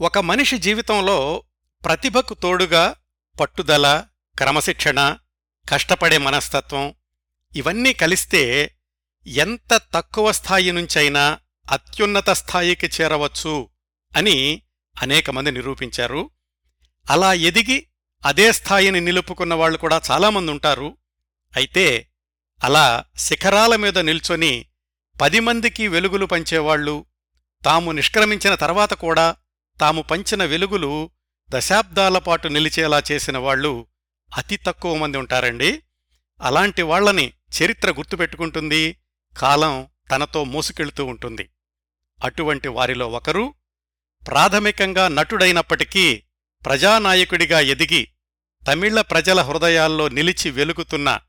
ఒక మనిషి జీవితంలో ప్రతిభకు తోడుగా పట్టుదల క్రమశిక్షణ కష్టపడే మనస్తత్వం ఇవన్నీ కలిస్తే ఎంత తక్కువ స్థాయి నుంచైనా అత్యున్నత స్థాయికి చేరవచ్చు అని అనేకమంది నిరూపించారు. అలా ఎదిగి అదే స్థాయిని నిలుపుకున్న వాళ్ళు కూడా చాలామంది ఉంటారు. అయితే అలా శిఖరాల మీద నిల్చొని పది మందికి వెలుగులు పంచేవాళ్ళు తాము నిష్క్రమించిన తర్వాత కూడా తాము పంచిన వెలుగులు దశాబ్దాల పాటు నిలిచేలా చేసిన వాళ్ళు అతి తక్కువ మంది ఉంటారండి. అలాంటి వాళ్ళని చరిత్ర గుర్తుపెట్టుకుంటుంది కాలం తనతో మోసుకెళ్తూ ఉంటుంది. అటువంటి వారిలో ఒకరు ప్రాథమికంగా నటుడైనప్పటికీ ప్రజానాయకుడిగా ఎదిగి తమిళ ప్రజల హృదయాల్లో నిలిచి వెలుగుతున్న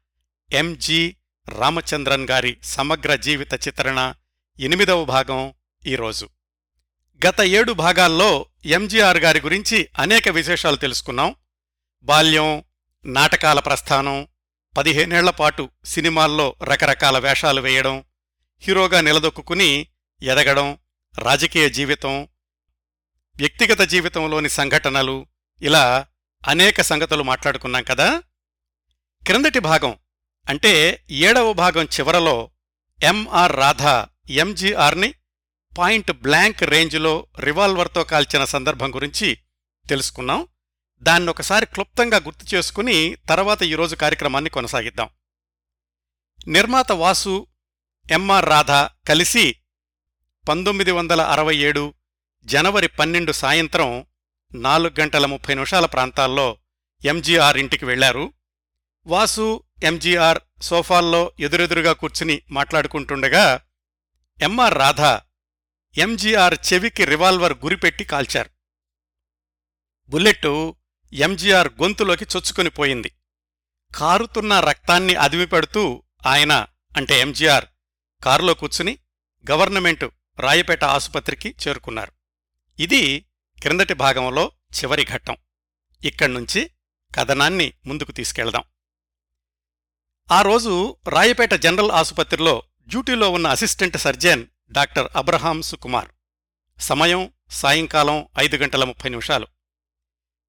ఎంజి రామచంద్రన్ గారి సమగ్ర జీవిత చిత్రణ ఎనిమిదవ భాగం ఈరోజు. గత ఏడు భాగాల్లో ఎంజీఆర్ గారి గురించి అనేక విశేషాలు తెలుసుకున్నాం. బాల్యం నాటకాల ప్రస్థానం పదిహేనేళ్ళపాటు సినిమాల్లో రకరకాల వేషాలు వేయడం హీరోగా నిలదొక్కుని ఎదగడం రాజకీయ జీవితం వ్యక్తిగత జీవితంలోని సంఘటనలు ఇలా అనేక సంగతులు మాట్లాడుకున్నాం కదా? క్రిందటి భాగం అంటే ఏడవ భాగం చివరలో ఎంఆర్ రాధా ఎంజీఆర్ని పాయింట్ బ్లాంక్ రేంజ్లో రివాల్వర్తో కాల్చిన సందర్భం గురించి తెలుసుకున్నాం. దాన్నొకసారి క్లుప్తంగా గుర్తు చేసుకుని తర్వాత ఈరోజు కార్యక్రమాన్ని కొనసాగిద్దాం. నిర్మాత వాసు ఎంఆర్ రాధ కలిసి పంతొమ్మిది వందల అరవై ఏడు జనవరి పన్నెండు సాయంత్రం నాలుగు గంటల ముప్పై నిమిషాల ప్రాంతాల్లో ఎంజీఆర్ ఇంటికి వెళ్ళారు వాసు ఎంజీఆర్ సోఫాల్లో ఎదురెదురుగా కూర్చుని మాట్లాడుకుంటుండగా ఎంఆర్ రాధా ఎంజీఆర్ చెవికి రివాల్వర్ గురిపెట్టి కాల్చారు. బుల్లెట్టు ఎంజీఆర్ గొంతులోకి చొచ్చుకొని పోయింది. కారుతున్న రక్తాన్ని అదిమిపెడుతూ ఆయన అంటే ఎంజీఆర్ కారులో కూర్చుని గవర్నమెంటు రాయపేట ఆసుపత్రికి చేరుకున్నారు. ఇది క్రిందటి భాగంలో చివరి ఘట్టం. ఇక్కడ్నుంచి కథనాన్ని ముందుకు తీసుకెళ్దాం. ఆ రోజు రాయపేట జనరల్ ఆసుపత్రిలో డ్యూటీలో ఉన్న assistant surgeon doctor Abraham Sukumar. సమయం సాయంకాలం ఐదు గంటల ముప్పై నిమిషాలు.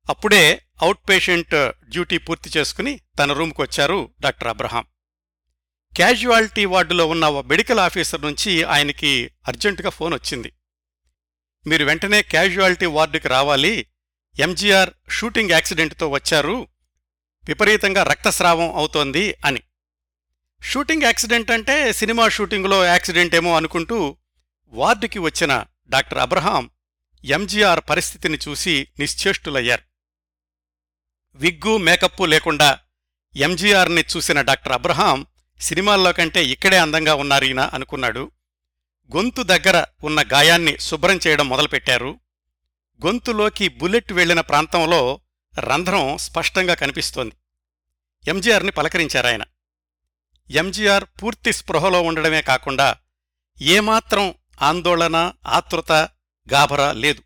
అప్పుడే అవుట్ పేషెంట్ డ్యూటీ పూర్తి చేసుకుని తన రూమ్కొచ్చారు డాక్టర్ అబ్రహాం. క్యాజువాలిటీ వార్డులో ఉన్న ఓ మెడికల్ ఆఫీసర్ నుంచి ఆయనకి అర్జెంటుగా ఫోన్ వచ్చింది. మీరు వెంటనే క్యాజువాలిటీ వార్డుకి రావాలి ఎంజీఆర్ షూటింగ్ యాక్సిడెంట్తో వచ్చారు విపరీతంగా రక్తస్రావం అవుతోంది అని. షూటింగ్ యాక్సిడెంట్ అంటే సినిమా షూటింగులో యాక్సిడెంట్ ఏమో అనుకుంటూ వార్డుకి వచ్చిన డాక్టర్ అబ్రహాం ఎంజీఆర్ పరిస్థితిని చూసి నిశ్చేష్టులయ్యారు. విగ్గు మేకప్పు లేకుండా ఎంజీఆర్ని చూసిన డాక్టర్ అబ్రహాం సినిమాల్లో కంటే ఇక్కడే అందంగా ఉన్నారీనా అనుకున్నాడు. గొంతు దగ్గర ఉన్న గాయాన్ని శుభ్రం చేయడం మొదలుపెట్టారు. గొంతులోకి బుల్లెట్ వెళ్ళిన ప్రాంతంలో రంధ్రం స్పష్టంగా కనిపిస్తోంది. ఎంజీఆర్ని పలకరించారాయన. ఎంజీఆర్ పూర్తి స్పృహలో ఉండడమే కాకుండా ఏమాత్రం ఆందోళన ఆతృత గాభరా లేదు.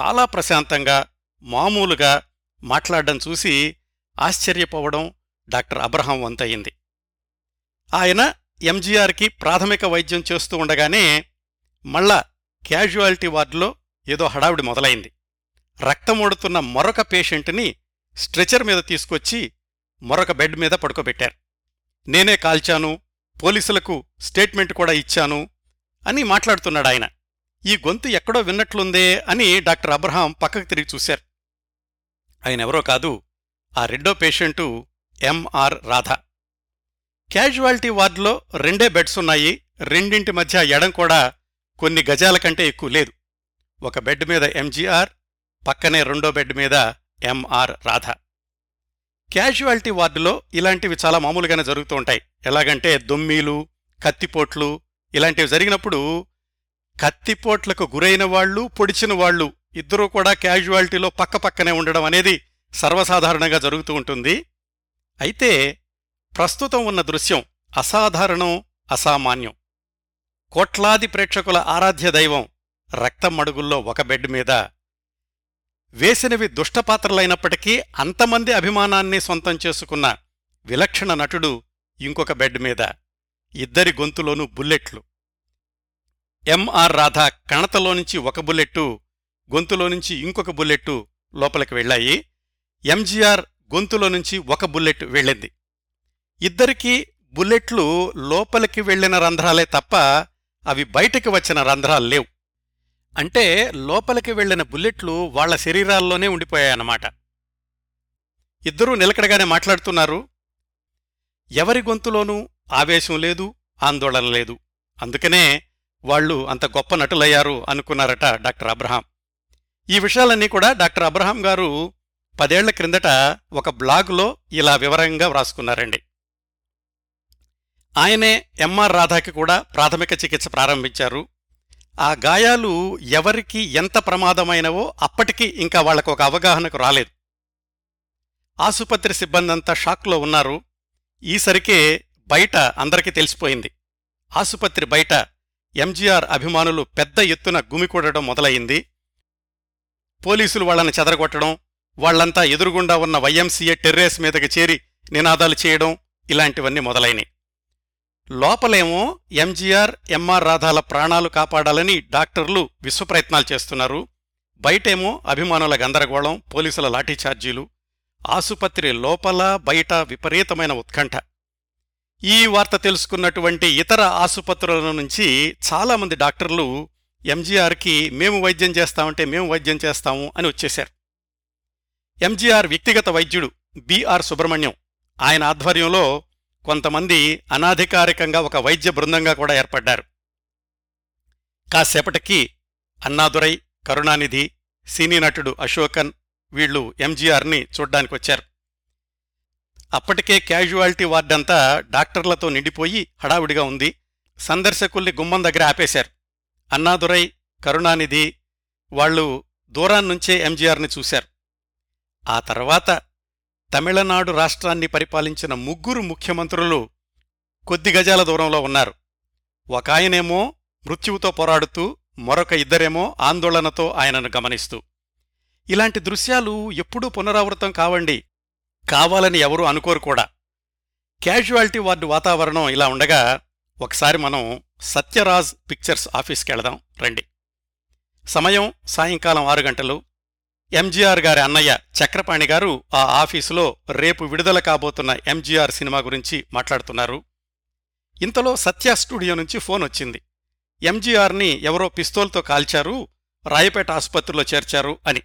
చాలా ప్రశాంతంగా మామూలుగా మాట్లాడడం చూసి ఆశ్చర్యపోవడం డాక్టర్ అబ్రహం వంతయింది. ఆయన ఎంజీఆర్కి ప్రాథమిక వైద్యం చేస్తూ ఉండగానే మళ్ళా క్యాజువాలిటీ వార్డులో ఏదో హడావిడి మొదలైంది. రక్తమోడుతున్న మరొక పేషెంట్ని స్ట్రెచర్ మీద తీసుకొచ్చి మరొక బెడ్ మీద పడుకోబెట్టారు. నేనే కాల్చాను పోలీసులకు స్టేట్మెంట్ కూడా ఇచ్చాను అని మాట్లాడుతున్నాడు ఆయన. ఈ గొంతు ఎక్కడో విన్నట్లుందే అని డాక్టర్ అబ్రహాం పక్కకు తిరిగి చూశారు. ఆయనెవరో కాదు ఆ రెండో పేషెంటు ఎంఆర్ రాధ. క్యాజువాలిటీ వార్డులో రెండే బెడ్స్ ఉన్నాయి రెండింటి మధ్య ఎడం కూడా కొన్ని గజాల కంటే ఎక్కువ లేదు. ఒక బెడ్ మీద ఎంజీఆర్ పక్కనే రెండో బెడ్ మీద ఎంఆర్ రాధ. క్యాజువాలిటీ వార్డులో ఇలాంటివి చాలా మామూలుగానే జరుగుతూ ఉంటాయి. ఎలాగంటే దొమ్మీలు కత్తిపోట్లు ఇలాంటివి జరిగినప్పుడు కత్తిపోట్లకు గురైన వాళ్ళు పొడిచిన వాళ్ళు ఇద్దరూ కూడా క్యాజువాలిటీలో పక్కపక్కనే ఉండడం అనేది సర్వసాధారణంగా జరుగుతూ ఉంటుంది. అయితే ప్రస్తుతం ఉన్న దృశ్యం అసాధారణం అసామాన్యం. కోట్లాది ప్రేక్షకుల ఆరాధ్య దైవం రక్తం మడుగుల్లో ఒక బెడ్ మీద వేసినవి దుష్టపాత్రలైనప్పటికీ అంతమంది అభిమానాన్ని సొంతం చేసుకున్న విలక్షణ నటుడు ఇంకొక బెడ్ మీద ఇద్దరి గొంతులోనూ బుల్లెట్లు. ఎంఆర్ రాధా కణతలోనుంచి ఒక బుల్లెట్టు గొంతులోనుంచి ఇంకొక బుల్లెట్టు లోపలికి వెళ్ళాయి. ఎంజీఆర్ గొంతులో నుంచి ఒక బుల్లెట్ వెళ్ళింది. ఇద్దరికీ బుల్లెట్లు లోపలికి వెళ్ళిన రంధ్రాలే తప్ప అవి బయటికి వచ్చిన రంధ్రాలు లేవు. అంటే లోపలికి వెళ్ళిన బుల్లెట్లు వాళ్ళ శరీరాల్లోనే ఉండిపోయాయన్నమాట. ఇద్దరూ నిలకడగానే మాట్లాడుతున్నారు ఎవరి గొంతులోనూ ఆవేశం లేదు ఆందోళన లేదు. అందుకనే వాళ్ళు అంత గొప్ప నటులయ్యారు అనుకున్నారట డాక్టర్ అబ్రహాం. ఈ విషయాలన్నీ కూడా డాక్టర్ అబ్రహాం గారు పదేళ్ళ క్రిందట ఒక బ్లాగులో ఇలా వివరంగా వ్రాసుకున్నారండి. ఆయనే ఎంఆర్ రాధాకి కూడా ప్రాథమిక చికిత్స ప్రారంభించారు. ఆ గాయాలు ఎవరికి ఎంత ప్రమాదమైనవో అప్పటికి ఇంకా వాళ్ళకు ఒక అవగాహనకు రాలేదు. ఆసుపత్రి సిబ్బందంతా షాక్లో ఉన్నారు. ఈసరికే బయట అందరికీ తెలిసిపోయింది. ఆసుపత్రి బయట ఎంజీఆర్ అభిమానులు పెద్ద ఎత్తున గుమికూడడం మొదలయింది పోలీసులు వాళ్ళను చెదరగొట్టడం వాళ్ళంతా ఎదురుగుండా ఉన్న వైఎంసీఏ టెర్రేస్ మీదకి చేరి నినాదాలు చేయడం ఇలాంటివన్నీ మొదలైనవి లోపలేమో ఎంజీఆర్ ఎంఆర్ రాధాల ప్రాణాలు కాపాడాలని డాక్టర్లు విశ్వప్రయత్నాలు చేస్తున్నారు. బయటేమో అభిమానుల గందరగోళం పోలీసుల లాఠీఛార్జీలు ఆసుపత్రి లోపల బయట విపరీతమైన ఉత్కంఠ. ఈ వార్త తెలుసుకున్నటువంటి ఇతర ఆసుపత్రుల నుంచి చాలామంది డాక్టర్లు ఎంజీఆర్కి మేము వైద్యం చేస్తామంటే మేము వైద్యం చేస్తాము అని వచ్చేశారు. ఎంజీఆర్ వ్యక్తిగత వైద్యుడు బిఆర్ సుబ్రహ్మణ్యం. ఆయన ఆధ్వర్యంలో కొంతమంది అనాధికారికంగా ఒక వైద్య బృందంగా కూడా ఏర్పడ్డారు. కాసేపటికి అన్నాదురై కరుణానిధి సినీ నటుడు అశోకన్ వీళ్ళు ఎంజీఆర్ని చూడ్డానికొచ్చారు. అప్పటికే క్యాజువాలిటీ వార్డంతా డాక్టర్లతో నిండిపోయి హడావుడిగా ఉంది. సందర్శకుల్ని గుమ్మం దగ్గర ఆపేశారు. అన్నాదురై కరుణానిధి వాళ్ళు దూరాన్నుంచే ఎంజీఆర్ని చూశారు. ఆ తర్వాత తమిళనాడు రాష్ట్రాన్ని పరిపాలించిన ముగ్గురు ముఖ్యమంత్రులు కొద్ది గజాల దూరంలో ఉన్నారు. ఒక ఆయనేమో మృత్యువుతో పోరాడుతూ మరొక ఇద్దరేమో ఆందోళనతో ఆయనను గమనిస్తూ. ఇలాంటి దృశ్యాలు ఎప్పుడూ పునరావృతం కావండి. కావాలని ఎవరూ అనుకోరు కూడా. క్యాజువాలిటీ వార్డు వాతావరణం ఇలా ఉండగా ఒకసారి మనం సత్యరాజ్ పిక్చర్స్ ఆఫీస్కి వెళదాం రండి. సమయం సాయంకాలం ఆరు గంటలు. ఎంజీఆర్ గారి అన్నయ్య చక్రపాణి గారు ఆ ఆఫీసులో రేపు విడుదల కాబోతున్న ఎంజీఆర్ సినిమా గురించి మాట్లాడుతున్నారు. ఇంతలో సత్య స్టూడియో నుంచి ఫోన్ వచ్చింది. ఎంజీఆర్ని ఎవరో పిస్తోల్తో కాల్చారు రాయపేట ఆసుపత్రిలో చేర్చారు అని.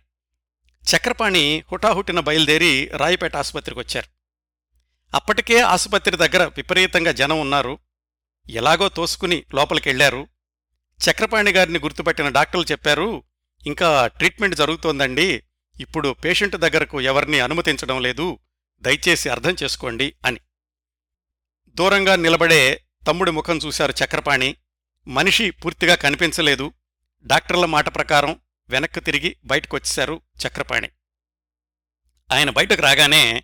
చక్రపాణి హుటాహుటిన బయలుదేరి రాయపేట ఆసుపత్రికి వచ్చారు. అప్పటికే ఆసుపత్రి దగ్గర విపరీతంగా జనం ఉన్నారు. ఎలాగో తోసుకుని లోపలికెళ్ళారు. చక్రపాణి గారిని గుర్తుపట్టిన డాక్టర్లు చెప్పారు ఇంకా ట్రీట్మెంట్ జరుగుతోందండి. ఇప్పుడు పేషెంట్ దగ్గరకు ఎవరిని అనుమతించడం లేదు. దయచేసి అర్థం చేసుకోండి అని. దూరంగా నిలబడే తమ్ముడి ముఖం చూశారు చక్రపాణి. మనిషి పూర్తిగా కనిపించలేదు. డాక్టర్ల మాట ప్రకారం వెనక్కు తిరిగి బయటకొచ్చేశారు చక్రపాణి. ఆయన బయటకు రాగానే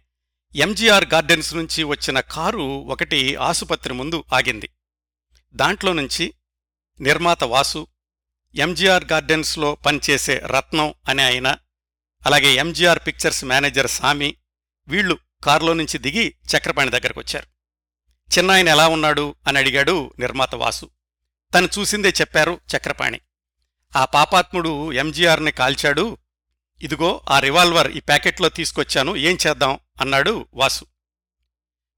ఎంజీఆర్ గార్డెన్స్ నుంచి వచ్చిన కారు ఒకటి ఆసుపత్రి ముందు ఆగింది. దాంట్లో నుంచి నిర్మాత వాసు ఎంజీఆర్ గార్డెన్స్లో పనిచేసే రత్నం అనే ఆయన అలాగే ఎంజీఆర్ పిక్చర్స్ మేనేజర్ సామి వీళ్ళు కారులో నుంచి దిగి చక్రపాణి దగ్గరకొచ్చారు చిన్నాయన ఎలా ఉన్నాడు అని అడిగాడు నిర్మాత వాసు. తను చూసిందే చెప్పారు చక్రపాణి. ఆ పాపాత్ముడు ఎంజీఆర్ని కాల్చాడు. ఇదిగో ఆ రివాల్వర్ ఈ ప్యాకెట్లో తీసుకొచ్చాను ఏం చేద్దాం? అన్నాడు వాసు.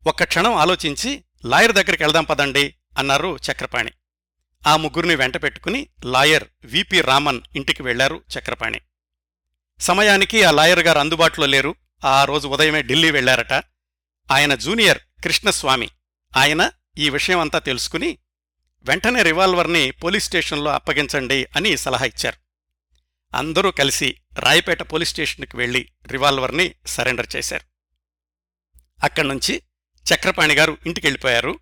ఒక్క క్షణం ఆలోచించి లాయర్ దగ్గరికి వెళ్దాం పదండి అన్నారు చక్రపాణి. ఆ ముగ్గురిని వెంట పెట్టుకుని లాయర్ విపి రామన్ ఇంటికి వెళ్ళారు చక్రపాణి. సమయానికి ఆ లాయర్ గారు అందుబాటులో లేరు. ఆ రోజు ఉదయమే ఢిల్లీ వెళ్ళారట. ఆయన జూనియర్ కృష్ణస్వామి. ఆయన ఈ విషయం అంతా తెలుసుకుని వెంటనే రివాల్వర్ని పోలీస్ స్టేషన్లో అప్పగించండి అని సలహా ఇచ్చారు. అందరూ కలిసి రాయపేట పోలీస్ స్టేషన్కి వెళ్ళి రివాల్వర్ని సరెండర్ చేశారు. అక్కడ్నుంచి చక్రపాణి గారు ఇంటికెళ్ళిపోయారు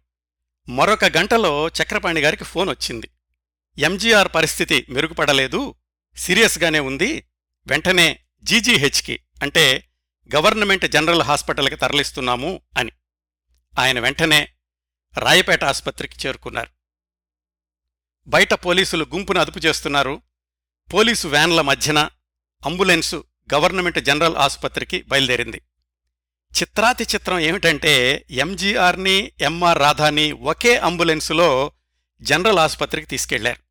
మరొక గంటలో చక్రపాణి గారికి ఫోన్ వచ్చింది. ఎంజీఆర్ పరిస్థితి మెరుగుపడలేదు సీరియస్గానే ఉంది వెంటనే జీజీహెచ్కి అంటే గవర్నమెంట్ జనరల్ హాస్పిటల్కి తరలిస్తున్నాము అని. ఆయన వెంటనే రాయపేట ఆసుపత్రికి చేరుకున్నారు. బయట పోలీసులు గుంపును అదుపు చేస్తున్నారు. పోలీసు వ్యాన్ల మధ్యన అంబులెన్సు గవర్నమెంట్ జనరల్ ఆసుపత్రికి బయలుదేరింది. చిత్రాతి చిత్రం ఏమిటంటే ఎంజీఆర్ని ఎంఆర్ రాధాని ఒకే అంబులెన్సులో జనరల్ ఆసుపత్రికి తీసుకెళ్ళారు.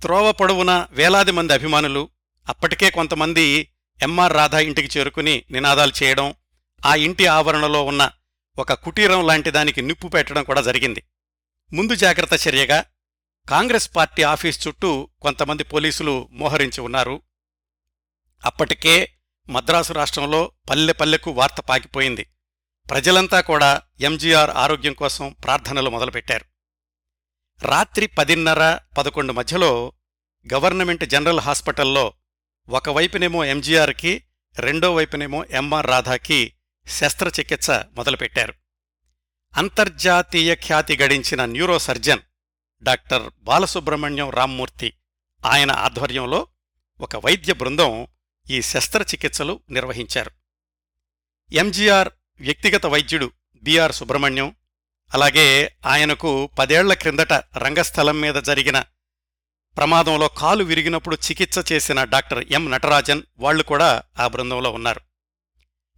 త్రోవ పొడవున వేలాది మంది అభిమానులు అప్పటికే కొంతమంది ఎంఆర్ రాధా ఇంటికి చేరుకుని నినాదాలు చేయడం ఆ ఇంటి ఆవరణలో ఉన్న ఒక కుటీరం లాంటి దానికి నిప్పు పెట్టడం కూడా జరిగింది. ముందు జాగ్రత్త చర్యగా కాంగ్రెస్ పార్టీ ఆఫీస్ చుట్టూ కొంతమంది పోలీసులు మోహరించి ఉన్నారు. అప్పటికే మద్రాసు రాష్ట్రంలో పల్లె పల్లెకు వార్త పాకిపోయింది. ప్రజలంతా కూడా ఎంజీఆర్ ఆరోగ్యం కోసం ప్రార్థనలు మొదలుపెట్టారు. రాత్రి పదిన్నర పదకొండు మధ్యలో గవర్నమెంట్ జనరల్ హాస్పిటల్లో ఒకవైపునేమో ఎంజీఆర్కి రెండో వైపునేమో ఎంఆర్ రాధాకి శస్త్రచికిత్స మొదలుపెట్టారు. అంతర్జాతీయ ఖ్యాతి గడించిన neuro surgeon doctor Balasubramaniam Rammurthy ఆయన ఆధ్వర్యంలో ఒక వైద్య బృందం ఈ శస్త్రచికిత్సలు నిర్వహించారు. ఎంజీఆర్ వ్యక్తిగత వైద్యుడు బిఆర్ సుబ్రహ్మణ్యం. అలాగే ఆయనకు పదేళ్ళ క్రిందట రంగస్థలం మీద జరిగిన ప్రమాదంలో కాలు విరిగినప్పుడు చికిత్స చేసిన డాక్టర్ ఎం నటరాజన్ వాళ్ళు కూడా ఆ బృందంలో ఉన్నారు.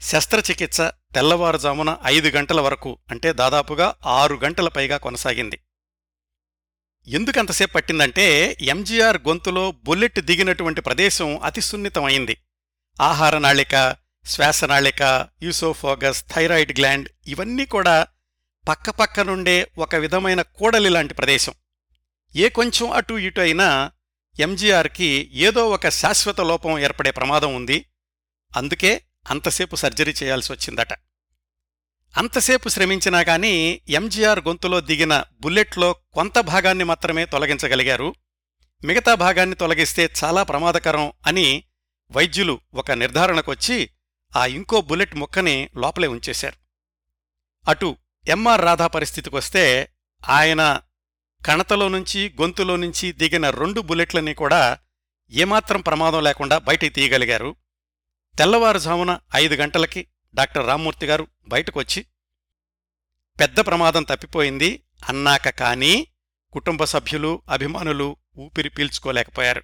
శస్త్రచికిత్స తెల్లవారుజామున ఐదు గంటల వరకు అంటే దాదాపుగా ఆరు గంటల పైగా కొనసాగింది. ఎందుకంతసేపు పట్టిందంటే ఎంజీఆర్ గొంతులో బుల్లెట్ దిగినటువంటి ప్రదేశం అతి సున్నితమైంది. ఆహార నాళిక శ్వాసనాళిక యూసోఫోగస్ థైరాయిడ్ గ్లాండ్ ఇవన్నీ కూడా పక్కపక్క నుండే ఒక విధమైన కూడలి లాంటి ప్రదేశం. ఏ కొంచెం అటు ఇటు అయినా ఎంజీఆర్కి ఏదో ఒక శాశ్వత లోపం ఏర్పడే ప్రమాదం ఉంది. అందుకే అంతసేపు సర్జరీ చేయాల్సి వచ్చిందట. అంతసేపు శ్రమించినా కానీ ఎంజీఆర్ గొంతులో దిగిన బుల్లెట్లో కొంత భాగాన్ని మాత్రమే తొలగించగలిగారు. మిగతా భాగాన్ని తొలగిస్తే చాలా ప్రమాదకరం అని వైద్యులు ఒక నిర్ధారణకొచ్చి ఆ ఇంకో బుల్లెట్ ముక్కని లోపలే ఉంచేశారు. అటు ఎంఆర్ రాధా పరిస్థితికొస్తే ఆయన కణతలో నుంచి గొంతులో నుంచి దిగిన రెండు బుల్లెట్లని కూడా ఏమాత్రం ప్రమాదం లేకుండా బయటికి తీయగలిగారు. తెల్లవారుజామున ఐదు గంటలకి డాక్టర్ రామ్మూర్తి గారు బయటకొచ్చి పెద్ద ప్రమాదం తప్పిపోయింది అన్నాక కానీ కుటుంబ సభ్యులు అభిమానులు ఊపిరి పీల్చుకోలేకపోయారు.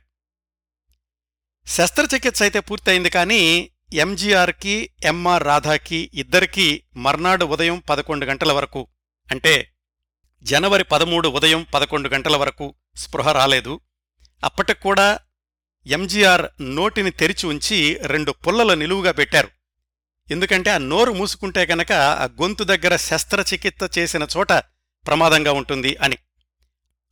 శస్త్రచికిత్స అయితే పూర్తయింది కానీ ఎంజీఆర్కి ఎంఆర్ రాధాకి ఇద్దరికీ మర్నాడు ఉదయం పదకొండు గంటల వరకు అంటే జనవరి పదమూడు ఉదయం పదకొండు గంటల వరకు స్పృహ రాలేదు. అప్పటికూడా ఎంజీఆర్ నోటిని తెరిచి ఉంచి రెండు పుల్లల నిలువుగా పెట్టారు. ఎందుకంటే ఆ నోరు మూసుకుంటే గనక ఆ గొంతు దగ్గర శస్త్రచికిత్స చేసిన చోట ప్రమాదంగా ఉంటుంది అని.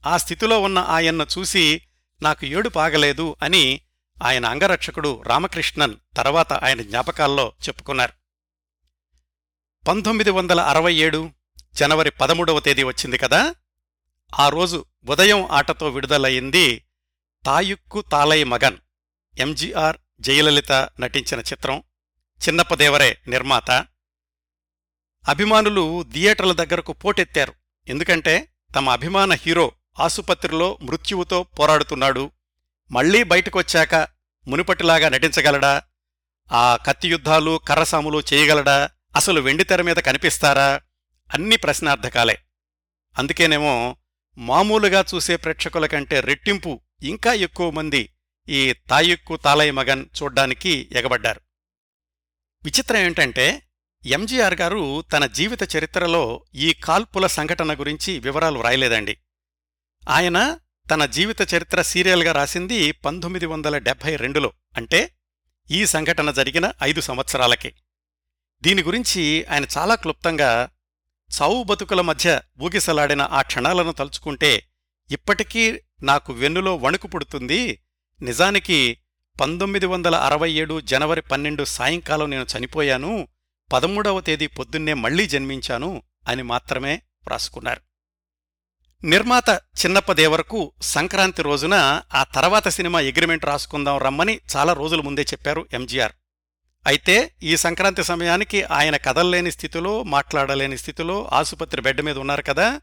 ఆ స్థితిలో ఉన్న ఆయన్ను చూసి నాకు ఏడు పాగలేదు అని ఆయన అంగరక్షకుడు రామకృష్ణన్ తర్వాత ఆయన జ్ఞాపకాల్లో చెప్పుకున్నారు. పంతొమ్మిది వందల అరవై ఏడు జనవరి పదమూడవ తేదీ వచ్చింది కదా? ఆ రోజు ఉదయం ఆటతో విడుదలయ్యింది తాయుక్కు తాలై మగన్ ఎంజీఆర్ జయలలిత నటించిన చిత్రం. చిన్నప్పదేవరే నిర్మాత. అభిమానులు థియేటర్ల దగ్గరకు పోటెత్తారు. ఎందుకంటే తమ అభిమాన హీరో ఆసుపత్రిలో మృత్యువుతో పోరాడుతున్నాడు. మళ్ళీ బయటకొచ్చాక మునుపటిలాగా నటించగలడా? ఆ కత్తియుద్ధాలు కర్రసాములు చేయగలడా? అసలు వెండితెర మీద కనిపిస్తారా? అన్ని ప్రశ్నార్థకాలే. అందుకేనేమో మామూలుగా చూసే ప్రేక్షకుల కంటే రెట్టింపు ఇంకా ఎక్కువ మంది ఈ తాయిక్కు తాలై మగన్ చూడ్డానికి ఎగబడ్డారు. విచిత్రం ఏంటంటే ఎంజీఆర్ గారు తన జీవిత చరిత్రలో ఈ కాల్పుల సంఘటన గురించి వివరాలు వ్రాయలేదండి. ఆయన తన జీవిత చరిత్ర సీరియల్గా రాసింది పంతొమ్మిది వందల డెబ్భై రెండులో. అంటే ఈ సంఘటన జరిగిన ఐదు సంవత్సరాలకి. దీని గురించి ఆయన చాలా క్లుప్తంగా చావు బతుకుల మధ్య ఊగిసలాడిన ఆ క్షణాలను తలుచుకుంటే ఇప్పటికీ నాకు వెన్నులో వణుకు పుడుతుంది నిజానికి పంతొమ్మిది వందల అరవై ఏడు జనవరి పన్నెండు సాయంకాలం నేను చనిపోయాను. పదమూడవ తేదీ పొద్దున్నే మళ్ళీ జన్మించాను అని మాత్రమే వ్రాసుకున్నారు. నిర్మాత చిన్నప్పదేవరకు సంక్రాంతి రోజున ఆ తర్వాత సినిమా ఎగ్రిమెంట్ రాసుకుందాం రమ్మని చాలా రోజుల ముందే చెప్పారు ఎంజీఆర్. అయితే ఈ సంక్రాంతి సమయానికి ఆయన కదల్లేని స్థితిలో మాట్లాడలేని స్థితిలో ఆసుపత్రి బెడ్ మీద ఉన్నారు కదా.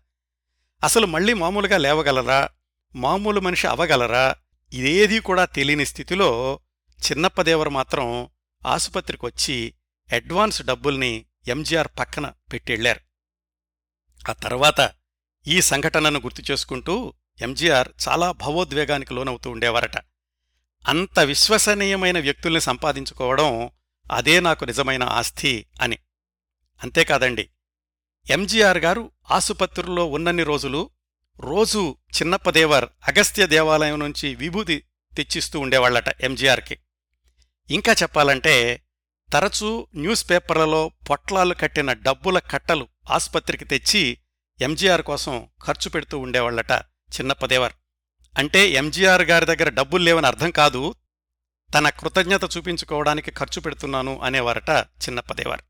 అసలు మళ్ళీ మామూలుగా లేవగలరా? మామూలు మనిషి అవగలరా ఇదేదీ కూడా తెలియని స్థితిలో చిన్నప్పదేవరు మాత్రం ఆసుపత్రికొచ్చి అడ్వాన్స్ డబ్బుల్ని ఎంజీఆర్ పక్కన పెట్టెళ్ళారు ఆ తర్వాత ఈ సంఘటనను గుర్తు చేసుకుంటూ ఎంజీఆర్ చాలా భావోద్వేగానికి లోనవుతూ ఉండేవారట. అంత విశ్వసనీయమైన వ్యక్తుల్ని సంపాదించుకోవడం అదే నాకు నిజమైన ఆస్తి అని. అంతేకాదండి ఎంజీఆర్ గారు ఆసుపత్రుల్లో ఉన్నన్ని రోజులు రోజూ చిన్నప్పదేవర్ అగస్త్య దేవాలయం నుంచి విభూతి తెచ్చిస్తూ ఉండేవాళ్ళట ఎంజీఆర్కి. ఇంకా చెప్పాలంటే తరచూ న్యూస్ పేపర్లలో పొట్లాలు కట్టిన డబ్బుల కట్టలు ఆస్పత్రికి తెచ్చి ఎంజీఆర్ కోసం ఖర్చు పెడుతూ ఉండేవాళ్ళట చిన్నప్పదేవర్. అంటే ఎంజీఆర్ గారి దగ్గర డబ్బులు లేవని అర్థం కాదు తన కృతజ్ఞత చూపించుకోవడానికి ఖర్చు పెడుతున్నాను అనేవారట చిన్నప్పదేవర్.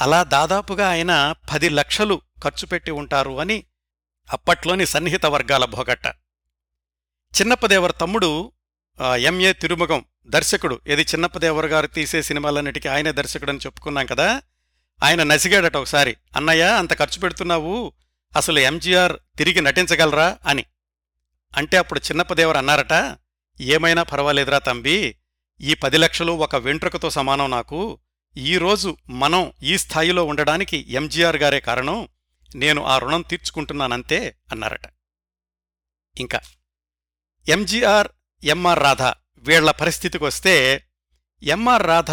అలా దాదాపుగా ఆయన పది లక్షలు ఖర్చు పెట్టి ఉంటారు అని అప్పట్లోని సన్నిహిత వర్గాల భోగట్ట చిన్నప్పదేవర్ తమ్ముడు ఎంఏ తిరుముగం దర్శకుడు. ఏది చిన్నప్పదేవర్ గారు తీసే సినిమాలన్నిటికీ ఆయనే దర్శకుడని చెప్పుకున్నాం కదా. ఆయన నసిగాడట ఒకసారి అన్నయ్య అంత ఖర్చు పెడుతున్నావు అసలు ఎంజీఆర్ తిరిగి నటించగలరా? అని. అంటే అప్పుడు చిన్నప్పదేవర్ అన్నారట ఏమైనా పర్వాలేదురా తంబి ఈ పది లక్షలు ఒక వెంట్రుకతో సమానం నాకు. ఈరోజు మనం ఈ స్థాయిలో ఉండడానికి ఎంజీఆర్ గారే కారణం. నేను ఆ రుణం తీర్చుకుంటున్నానంతే అన్నారట. ఇంకా ఎంజీఆర్ ఎంఆర్ రాధ వీళ్ళ పరిస్థితికొస్తే ఎంఆర్ రాధ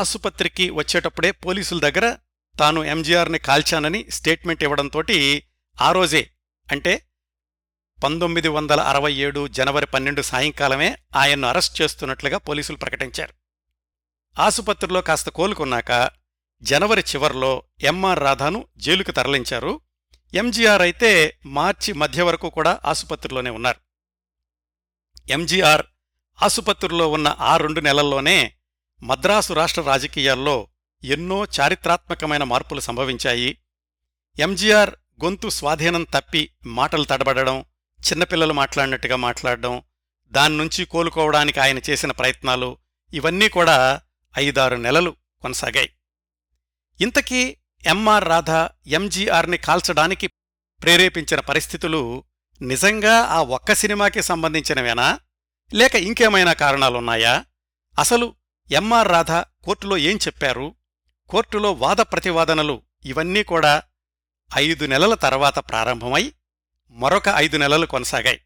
ఆసుపత్రికి వచ్చేటప్పుడే పోలీసుల దగ్గర తాను ఎంజీఆర్ని కాల్చానని స్టేట్మెంట్ ఇవ్వడంతో ఆ రోజే అంటే పంతొమ్మిది వందల అరవై ఏడు జనవరి పన్నెండు సాయంకాలమే ఆయన్ను అరెస్ట్ చేస్తున్నట్లుగా పోలీసులు ప్రకటించారు. ఆసుపత్రిలో కాస్త కోలుకున్నాక జనవరి చివర్లో ఎంఆర్ రాధాను జైలుకు తరలించారు. ఎంజీఆర్ అయితే మార్చి మధ్య వరకు కూడా ఆసుపత్రిలోనే ఉన్నారు. ఎంజీఆర్ ఆసుపత్రిలో ఉన్న ఆ రెండు నెలల్లోనే మద్రాసు రాష్ట్ర రాజకీయాల్లో ఎన్నో చారిత్రాత్మకమైన మార్పులు సంభవించాయి. ఎంజీఆర్ గొంతు స్వాధీనం తప్పి మాటలు తడబడడం చిన్నపిల్లలు మాట్లాడినట్టుగా మాట్లాడడం దాన్నుంచి కోలుకోవడానికి ఆయన చేసిన ప్రయత్నాలు ఇవన్నీ కూడా ఐదారు నెలలు కొనసాగాయి. ఇంతకీ ఎంఆర్ రాధ ఎంజీఆర్ని కాల్చడానికి ప్రేరేపించిన పరిస్థితులు నిజంగా ఆ ఒక్క సినిమాకి సంబంధించినవేనా? లేక ఇంకేమైనా కారణాలున్నాయా? అసలు ఎంఆర్ రాధ కోర్టులో ఏం చెప్పారు? కోర్టులో వాద ప్రతివాదనలు ఇవన్నీ కూడా ఐదు నెలల తర్వాత ప్రారంభమై మరొక ఐదు నెలలు కొనసాగాయి.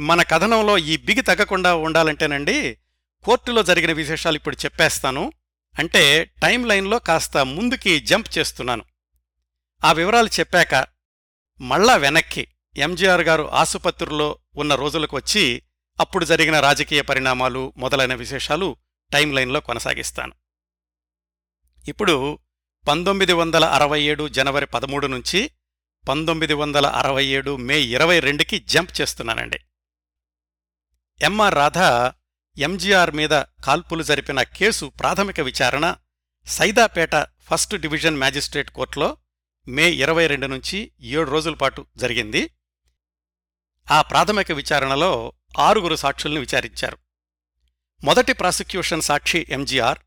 మన కథనంలో ఈ బిగి తగ్గకుండా ఉండాలంటేనండి కోర్టులో జరిగిన విశేషాలు ఇప్పుడు చెప్పేస్తాను. అంటే టైం లైన్లో కాస్త ముందుకి జంప్ చేస్తున్నాను. ఆ వివరాలు చెప్పాక మళ్ళా వెనక్కి ఎంజీఆర్ గారు ఆసుపత్రిలో ఉన్న రోజులకు వచ్చి అప్పుడు జరిగిన రాజకీయ పరిణామాలు మొదలైన విశేషాలు టైం లైన్లో కొనసాగిస్తాను. ఇప్పుడు పంతొమ్మిది వందల అరవై ఏడు జనవరి పదమూడు నుంచి పంతొమ్మిది వందల అరవై ఏడు మే ఇరవై రెండుకి జంప్ చేస్తున్నానండి. ఎంఆర్ రాధ ఎంజీఆర్ మీద కాల్పులు జరిపిన కేసు ప్రాథమిక విచారణ సైదాపేట ఫస్ట్ డివిజన్ మ్యాజిస్ట్రేట్ కోర్టులో మే ఇరవై రెండు నుంచి ఏడు రోజుల పాటు జరిగింది. ఆ ప్రాథమిక విచారణలో ఆరుగురు సాక్షుల్ని విచారించారు. మొదటి ప్రాసిక్యూషన్ సాక్షి ఎంజీఆర్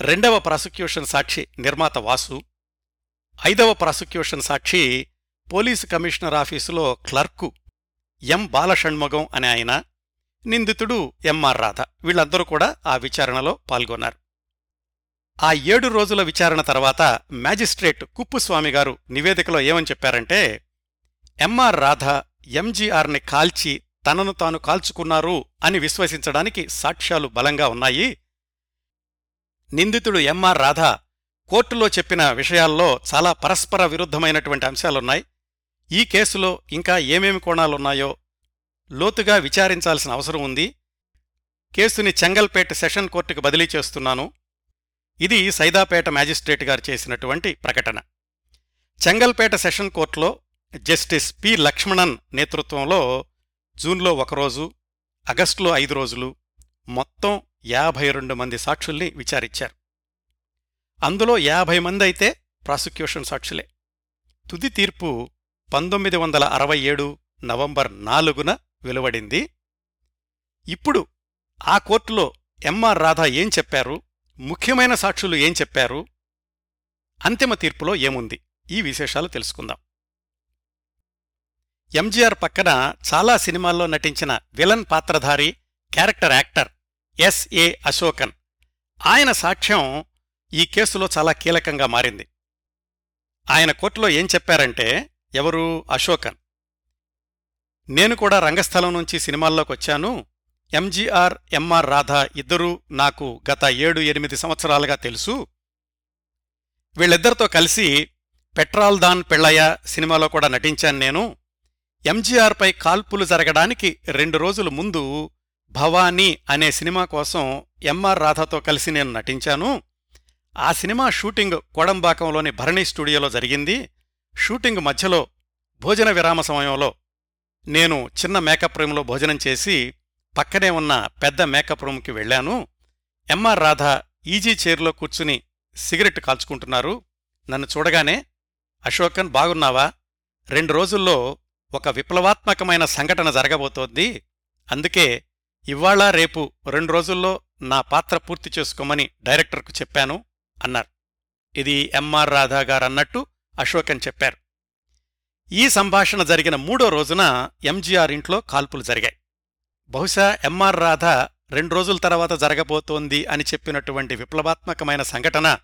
రెండవ ప్రాసిక్యూషన్ సాక్షి నిర్మాత వాసు ఐదవ ప్రాసిక్యూషన్ సాక్షి పోలీసు కమిషనర్ ఆఫీసులో క్లర్కు ఎం బాలషణ్ముగం అనే ఆయన నిందితుడు ఎంఆర్ రాధ. వీళ్ళందరూ కూడా ఆ విచారణలో పాల్గొన్నారు. ఆ ఏడు రోజుల విచారణ తర్వాత మ్యాజిస్ట్రేట్ కుప్పుస్వామి గారు నివేదికలో ఏమని చెప్పారంటే ఎంఆర్ రాధ ఎంజీఆర్ని కాల్చి తనను తాను కాల్చుకున్నారు అని విశ్వసించడానికి సాక్ష్యాలు బలంగా ఉన్నాయి. నిందితుడు ఎంఆర్ రాధ కోర్టులో చెప్పిన విషయాల్లో చాలా పరస్పర విరుద్ధమైనటువంటి అంశాలున్నాయి. ఈ కేసులో ఇంకా ఏమేమి కోణాలున్నాయో లోతుగా విచారించాల్సిన అవసరం ఉంది. కేసుని చెంగల్పేట సెషన్ కోర్టుకు బదిలీ చేస్తున్నాను. ఇది సైదాపేట మ్యాజిస్ట్రేట్ గారు చేసినటువంటి ప్రకటన. చెంగల్పేట సెషన్ కోర్టులో జస్టిస్ పి లక్ష్మణన్ నేతృత్వంలో జూన్లో ఒకరోజు ఆగస్టులో ఐదు రోజులు మొత్తం యాభై రెండు మంది సాక్షుల్ని విచారించారు. అందులో యాభై మంది అయితే ప్రాసిక్యూషన్ సాక్షులే. తుది తీర్పు పంతొమ్మిది వందల అరవై ఏడు నవంబర్ నాలుగున వెలువడింది. ఇప్పుడు ఆ కోర్టులో ఎంఆర్ రాధా ఏం చెప్పారు? ముఖ్యమైన సాక్షులు ఏం చెప్పారు? అంతిమ తీర్పులో ఏముంది? ఈ విశేషాలు తెలుసుకుందాం. ఎంజీఆర్ పక్కన చాలా సినిమాల్లో నటించిన విలన్ పాత్రధారి క్యారెక్టర్ యాక్టర్ ఎస్ఏ అశోకన్. ఆయన సాక్ష్యం ఈ కేసులో చాలా కీలకంగా మారింది. ఆయన కోర్టులో ఏం చెప్పారంటే ఎవరు? అశోకన్. నేను కూడా రంగస్థలం నుంచి సినిమాల్లోకొచ్చాను. ఎంజీఆర్ ఎంఆర్ రాధా ఇద్దరూ నాకు గత ఏడు ఎనిమిది సంవత్సరాలుగా తెలుసు. వీళ్ళిద్దరితో కలిసి పెట్రాల్ దాన్ పెళ్ళయ్య సినిమాలో కూడా నటించాను నేను. ఎంజీఆర్పై కాల్పులు జరగడానికి రెండు రోజుల ముందు భవానీ అనే సినిమా కోసం ఎంఆర్ రాధాతో కలిసి నేను నటించాను. ఆ సినిమా షూటింగ్ కోడంబాకంలోని భరణి స్టూడియోలో జరిగింది. షూటింగ్ మధ్యలో భోజన విరామ సమయంలో నేను చిన్న మేకప్ రూమ్లో భోజనం చేసి పక్కనే ఉన్న పెద్ద మేకప్ రూమ్కి వెళ్ళాను. ఎంఆర్ రాధ ఈజీ చైర్లో కూర్చుని సిగరెట్ కాల్చుకుంటున్నారు. నన్ను చూడగానే అశోకన్ బాగున్నావా? రెండు రోజుల్లో ఒక విప్లవాత్మకమైన సంఘటన జరగబోతోంది. అందుకే ఇవాళ రేపు రెండు రోజుల్లో నా పాత్ర పూర్తి చేసుకోమని డైరెక్టర్కు చెప్పాను అన్నారు. ఇది ఎంఆర్ రాధా గారన్నట్టు అశోకన్ చెప్పారు. ఈ సంభాషణ జరిగిన మూడో రోజున ఎంజీఆర్ ఇంట్లో కాల్పులు జరిగాయి. బహుశా ఎంఆర్ రాధ రెండు రోజుల తర్వాత జరగబోతోంది అని చెప్పినటువంటి విప్లవాత్మకమైన సంఘటన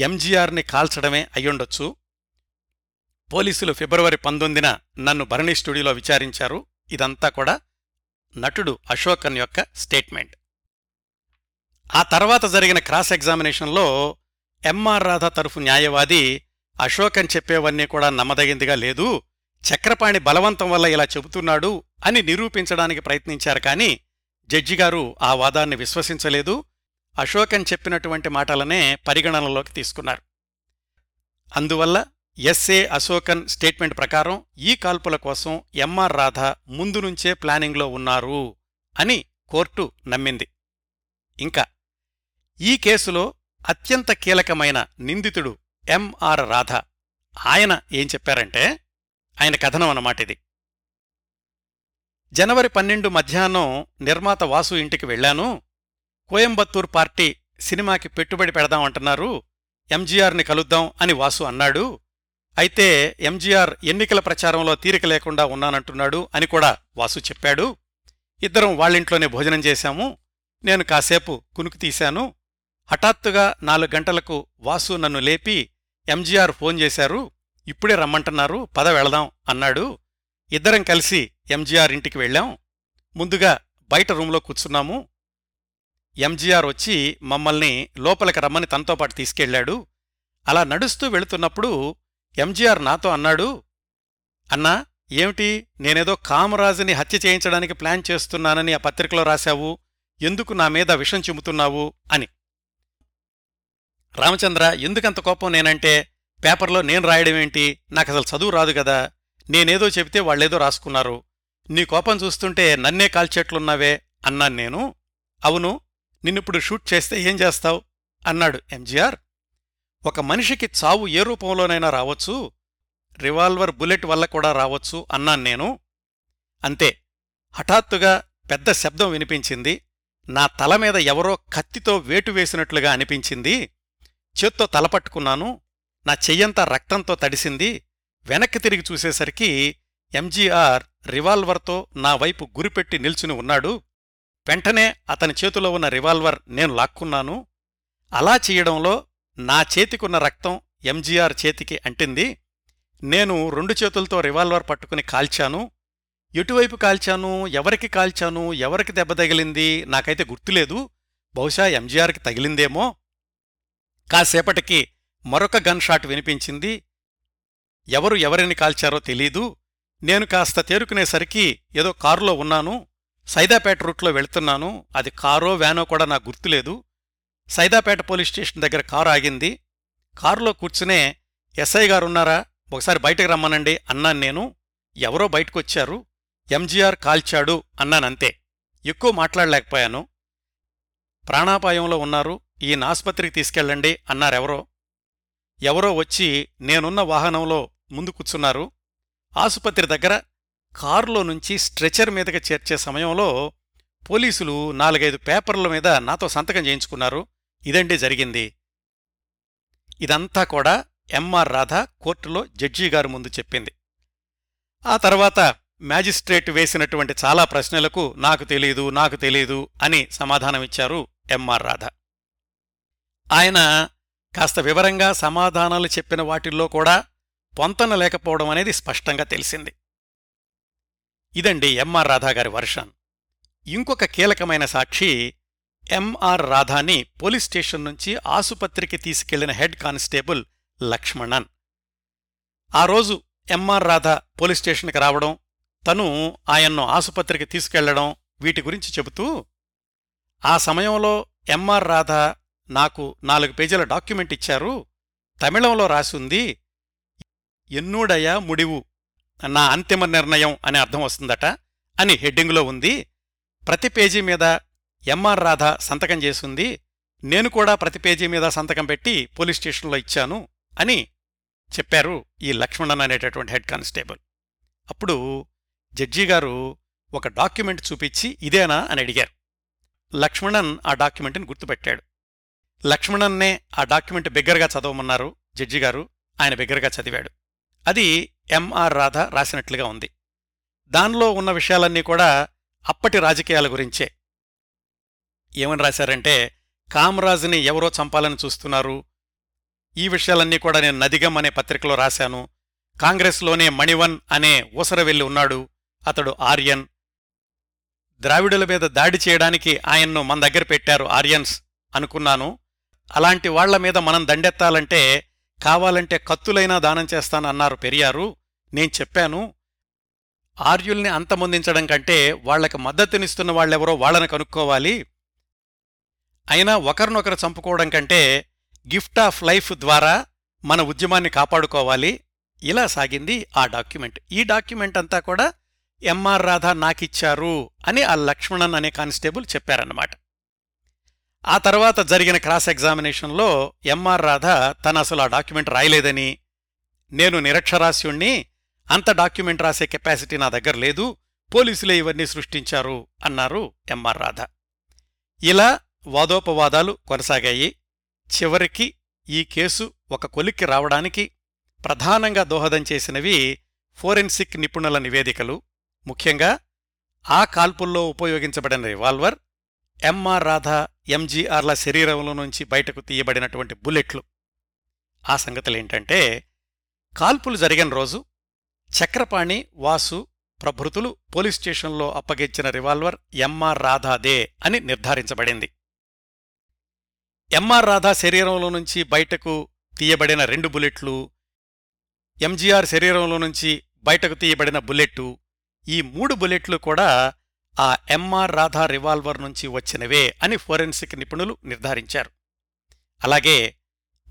ఎంజీఆర్ని కాల్చడమే అయ్యుండొచ్చు. పోలీసులు ఫిబ్రవరి పంతొమ్మిదిన నన్ను భరణి స్టూడియోలో విచారించారు. ఇదంతా కూడా నటుడు అశోకన్ యొక్క స్టేట్మెంట్. ఆ తర్వాత జరిగిన క్రాస్ ఎగ్జామినేషన్లో ఎంఆర్ రాధ తరఫు న్యాయవాది అశోకన్ చెప్పేవన్నీ కూడా నమ్మదగిందిగా లేదు. చక్రపాణి బలవంతం వల్ల ఇలా చెబుతున్నాడు అని నిరూపించడానికి ప్రయత్నించారు కాని జడ్జిగారు ఆ వాదాన్ని విశ్వసించలేదు. అశోకన్ చెప్పినటువంటి మాటలనే పరిగణనలోకి తీసుకున్నారు. అందువల్ల ఎస్ఏ అశోకన్ స్టేట్మెంట్ ప్రకారం ఈ కాల్పుల కోసం ఎంఆర్ రాధ ముందు నుంచే ప్లానింగ్లో ఉన్నారు అని కోర్టు నమ్మింది. ఇంకా ఈ కేసులో అత్యంత కీలకమైన నిందితుడు ఎంఆర్ రాధ. ఆయన ఏం చెప్పారంటే ఆయన కథనం అన్నమాట ఇది. జనవరి పన్నెండు మధ్యాహ్నం నిర్మాత వాసు ఇంటికి వెళ్ళాను. కోయంబత్తూర్ పార్టీ సినిమాకి పెట్టుబడి పెడదామంటున్నారు ఎంజీఆర్ని కలుద్దాం అని వాసు అన్నాడు. అయితే ఎంజీఆర్ ఎన్నికల ప్రచారంలో తీరిక లేకుండా ఉన్నానంటున్నాడు అని కూడా వాసు చెప్పాడు. ఇద్దరం వాళ్ళింట్లోనే భోజనం చేశాము. నేను కాసేపు కునుకు తీశాను. హఠాత్తుగా నాలుగు గంటలకు వాసు నన్ను లేపి ఎంజీఆర్ ఫోన్ చేశారు ఇప్పుడే రమ్మంటున్నారు పద వెళదాం అన్నాడు. ఇద్దరం కలిసి ఎంజీఆర్ ఇంటికి వెళ్ళాం. ముందుగా బయట రూంలో కూర్చున్నాము. ఎంజీఆర్ వచ్చి మమ్మల్ని లోపలికి రమ్మని తనతో పాటు తీసుకెళ్ళాడు అలా నడుస్తూ వెళుతున్నప్పుడు ఎంజీఆర్ నాతో అన్నాడు అన్నా ఏమిటి? నేనేదో కామరాజుని హత్య చేయించడానికి ప్లాన్ చేస్తున్నానని ఆ పత్రికలో రాశావు. ఎందుకు నా మీద విషం చిమ్ముతున్నావు? అని. రామచంద్ర ఎందుకంత కోపం నేనంటే పేపర్లో నేను రాయడమేంటి నాకసలు చదువు రాదు కదా. నేనేదో చెబితే వాళ్ళేదో రాసుకున్నారు. నీ కోపం చూస్తుంటే నన్నే కాల్చేట్లున్నావే అన్నాను నేను. అవును నిన్నిప్పుడు షూట్ చేస్తే ఏం చేస్తావు? అన్నాడు ఎంజీఆర్ ఒక మనిషికి చావు ఏ రూపంలోనైనా రావచ్చు. రివాల్వర్ బుల్లెట్ వల్ల కూడా రావచ్చు అన్నాను నేను. అంతే. హఠాత్తుగా పెద్ద శబ్దం వినిపించింది. నా తల మీద ఎవరో కత్తితో వేటు వేసినట్లుగా అనిపించింది. చేత్తో తలపట్టుకున్నాను. నా చెయ్యంతా రక్తంతో తడిసింది. వెనక్కి తిరిగి చూసేసరికి ఎంజీఆర్ రివాల్వర్తో నా వైపు గురిపెట్టి నిల్చుని ఉన్నాడు. వెంటనే అతని చేతిలో ఉన్న రివాల్వర్ నేను లాక్కున్నాను. అలా చెయ్యడంలో నా చేతికున్న రక్తం ఎంజీఆర్ చేతికి అంటింది. నేను రెండు చేతులతో రివాల్వర్ పట్టుకుని కాల్చాను. ఎటువైపు కాల్చాను? ఎవరికి కాల్చాను? ఎవరికి దెబ్బ తగిలింది? నాకైతే గుర్తులేదు. బహుశా ఎంజీఆర్కి తగిలిందేమో. కాసేపటికి మరొక గన్ షాట్ వినిపించింది. ఎవరు ఎవరిని కాల్చారో తెలీదు. నేను కాస్త తేరుకునేసరికి ఏదో కారులో ఉన్నాను. సైదాపేట రూట్లో వెళ్తున్నాను. అది కారో వ్యానో కూడా నాకు గుర్తులేదు. సైదాపేట పోలీస్ స్టేషన్ దగ్గర కారు ఆగింది. కారులో కూర్చునే ఎస్ఐ గారున్నారా ఒకసారి బయటకు రమ్మనండి అన్నాను నేను. ఎవరో బయటకొచ్చారు. ఎంజీఆర్ కాల్చాడు అన్నానంతే. ఎక్కువ మాట్లాడలేకపోయాను. ప్రాణాపాయంలో ఉన్నారు. ఈయన ఆస్పత్రికి తీసుకెళ్ళండి అన్నారెవరో. ఎవరో వచ్చి నేనున్న వాహనంలో ముందు కూర్చున్నారు. ఆసుపత్రి దగ్గర కారులో నుంచి స్ట్రెచర్ మీదకి చేర్చే సమయంలో పోలీసులు నాలుగైదు పేపర్ల మీద నాతో సంతకం చేయించుకున్నారు. ఇదండి జరిగింది. ఇదంతా కూడా ఎంఆర్ రాధ కోర్టులో జడ్జి గారు ముందు చెప్పింది. ఆ తర్వాత మ్యాజిస్ట్రేట్ వేసినటువంటి చాలా ప్రశ్నలకు నాకు తెలీదు నాకు తెలీదు అని సమాధానమిచ్చారు ఎంఆర్ రాధ. ఆయన కాస్త వివరంగా సమాధానాలు చెప్పిన వాటిల్లో కూడా పొంతన లేకపోవడం అనేది స్పష్టంగా తెలిసింది. ఇదండి ఎంఆర్ రాధాగారి వర్షన్. ఇంకొక కీలకమైన సాక్షి ఎంఆర్ రాధాని పోలీస్ స్టేషన్ నుంచి ఆసుపత్రికి తీసుకెళ్ళిన హెడ్ కానిస్టేబుల్ లక్ష్మణన్. ఆ రోజు ఎంఆర్ రాధా పోలీస్ స్టేషన్కి రావడం తను ఆయన్ను ఆసుపత్రికి తీసుకెళ్ళడం వీటి గురించి చెబుతూ ఆ సమయంలో ఎంఆర్ రాధ నాకు నాలుగు పేజీల డాక్యుమెంట్ ఇచ్చారు. తమిళంలో రాసుంది ఎన్నూడయ ముడివు నా అంతిమ నిర్ణయం అనే అర్థం వస్తుందట అని హెడ్డింగ్లో ఉంది. ప్రతి పేజీ మీద ఎంఆర్ రాధ సంతకం చేసుంది నేను కూడా ప్రతి పేజీ మీద సంతకం పెట్టి పోలీస్ స్టేషన్లో ఇచ్చాను అని చెప్పారు ఈ లక్ష్మణన్ అనేటటువంటి హెడ్ కానిస్టేబుల్. అప్పుడు జడ్జి గారు ఒక డాక్యుమెంట్ చూపించి ఇదేనా అని అడిగారు. లక్ష్మణన్ ఆ డాక్యుమెంట్ని గుర్తుపెట్టాడు. లక్ష్మణన్నే ఆ డాక్యుమెంట్ బిగ్గరగా చదవమన్నారు జడ్జి గారు. ఆయన బిగ్గరగా చదివాడు. అది ఎంఆర్ రాధ రాసినట్లుగా ఉంది. దానిలో ఉన్న విషయాలన్నీ కూడా అప్పటి రాజకీయాల గురించే. ఏమని రాశారంటే కామరాజుని ఎవరో చంపాలని చూస్తున్నారు. ఈ విషయాలన్నీ కూడా నేను నదిగం అనే పత్రికలో రాశాను. కాంగ్రెస్లోనే మణివన్ అనే ఊసరవెల్లి ఉన్నాడు. అతడు ఆర్యన్. ద్రావిడుల మీద దాడి చేయడానికి ఆయన్ను మన దగ్గర పెట్టారు ఆర్యన్స్ అనుకున్నాను. అలాంటి వాళ్ళ మీద మనం దండెత్తాలంటే కావాలంటే కత్తులైనా దానం చేస్తానన్నారు పెరియారు. నేను చెప్పాను ఆర్యుల్ని అంతమొందించడం కంటే వాళ్ళకు మద్దతునిస్తున్న వాళ్ళెవరో వాళ్ళను కనుక్కోవాలి. అయినా ఒకరినొకరు చంపుకోవడం కంటే గిఫ్ట్ ఆఫ్ లైఫ్ ద్వారా మన ఉద్యమాన్ని కాపాడుకోవాలి. ఇలా సాగింది ఆ డాక్యుమెంట్. ఈ డాక్యుమెంట్ అంతా కూడా ఎంఆర్ రాధ నాకిచ్చారు అని ఆ లక్ష్మణన్ అనే కానిస్టేబుల్ చెప్పారన్నమాట. ఆ తర్వాత జరిగిన క్రాస్ ఎగ్జామినేషన్లో ఎంఆర్ రాధ తను అసలు ఆ డాక్యుమెంట్ రాయలేదని నేను నిరక్షరాస్యుణ్ణి అంత డాక్యుమెంట్ రాసే కెపాసిటీ నా దగ్గర లేదు పోలీసులే ఇవన్నీ సృష్టించారు అన్నారు ఎంఆర్ రాధ. ఇలా వాదోపవాదాలు కొనసాగాయి. చివరికి ఈ కేసు ఒక కొలిక్కి రావడానికి ప్రధానంగా దోహదం చేసినవి ఫోరెన్సిక్ నిపుణుల నివేదికలు. ముఖ్యంగా ఆ కాల్పుల్లో ఉపయోగించబడిన రివాల్వర్ ఎంఆర్ రాధ ఎంజీఆర్ల శరీరంలో నుంచి బయటకు తీయబడినటువంటి బుల్లెట్లు. ఆ సంగతులేంటంటే కాల్పులు జరిగిన రోజు చక్రపాణి వాసు ప్రభృతులు పోలీస్ స్టేషన్లో అప్పగించిన రివాల్వర్ ఎంఆర్ రాధాదే అని నిర్ధారించబడింది. ఎంఆర్ రాధా శరీరంలో నుంచి బయటకు తీయబడిన రెండు బుల్లెట్లు ఎంజీఆర్ శరీరంలో నుంచి బయటకు తీయబడిన బుల్లెట్టు ఈ మూడు బుల్లెట్లు కూడా ఆ ఎంఆర్ రాధా రివాల్వర్ నుంచి వచ్చినవే అని ఫోరెన్సిక్ నిపుణులు నిర్ధారించారు. అలాగే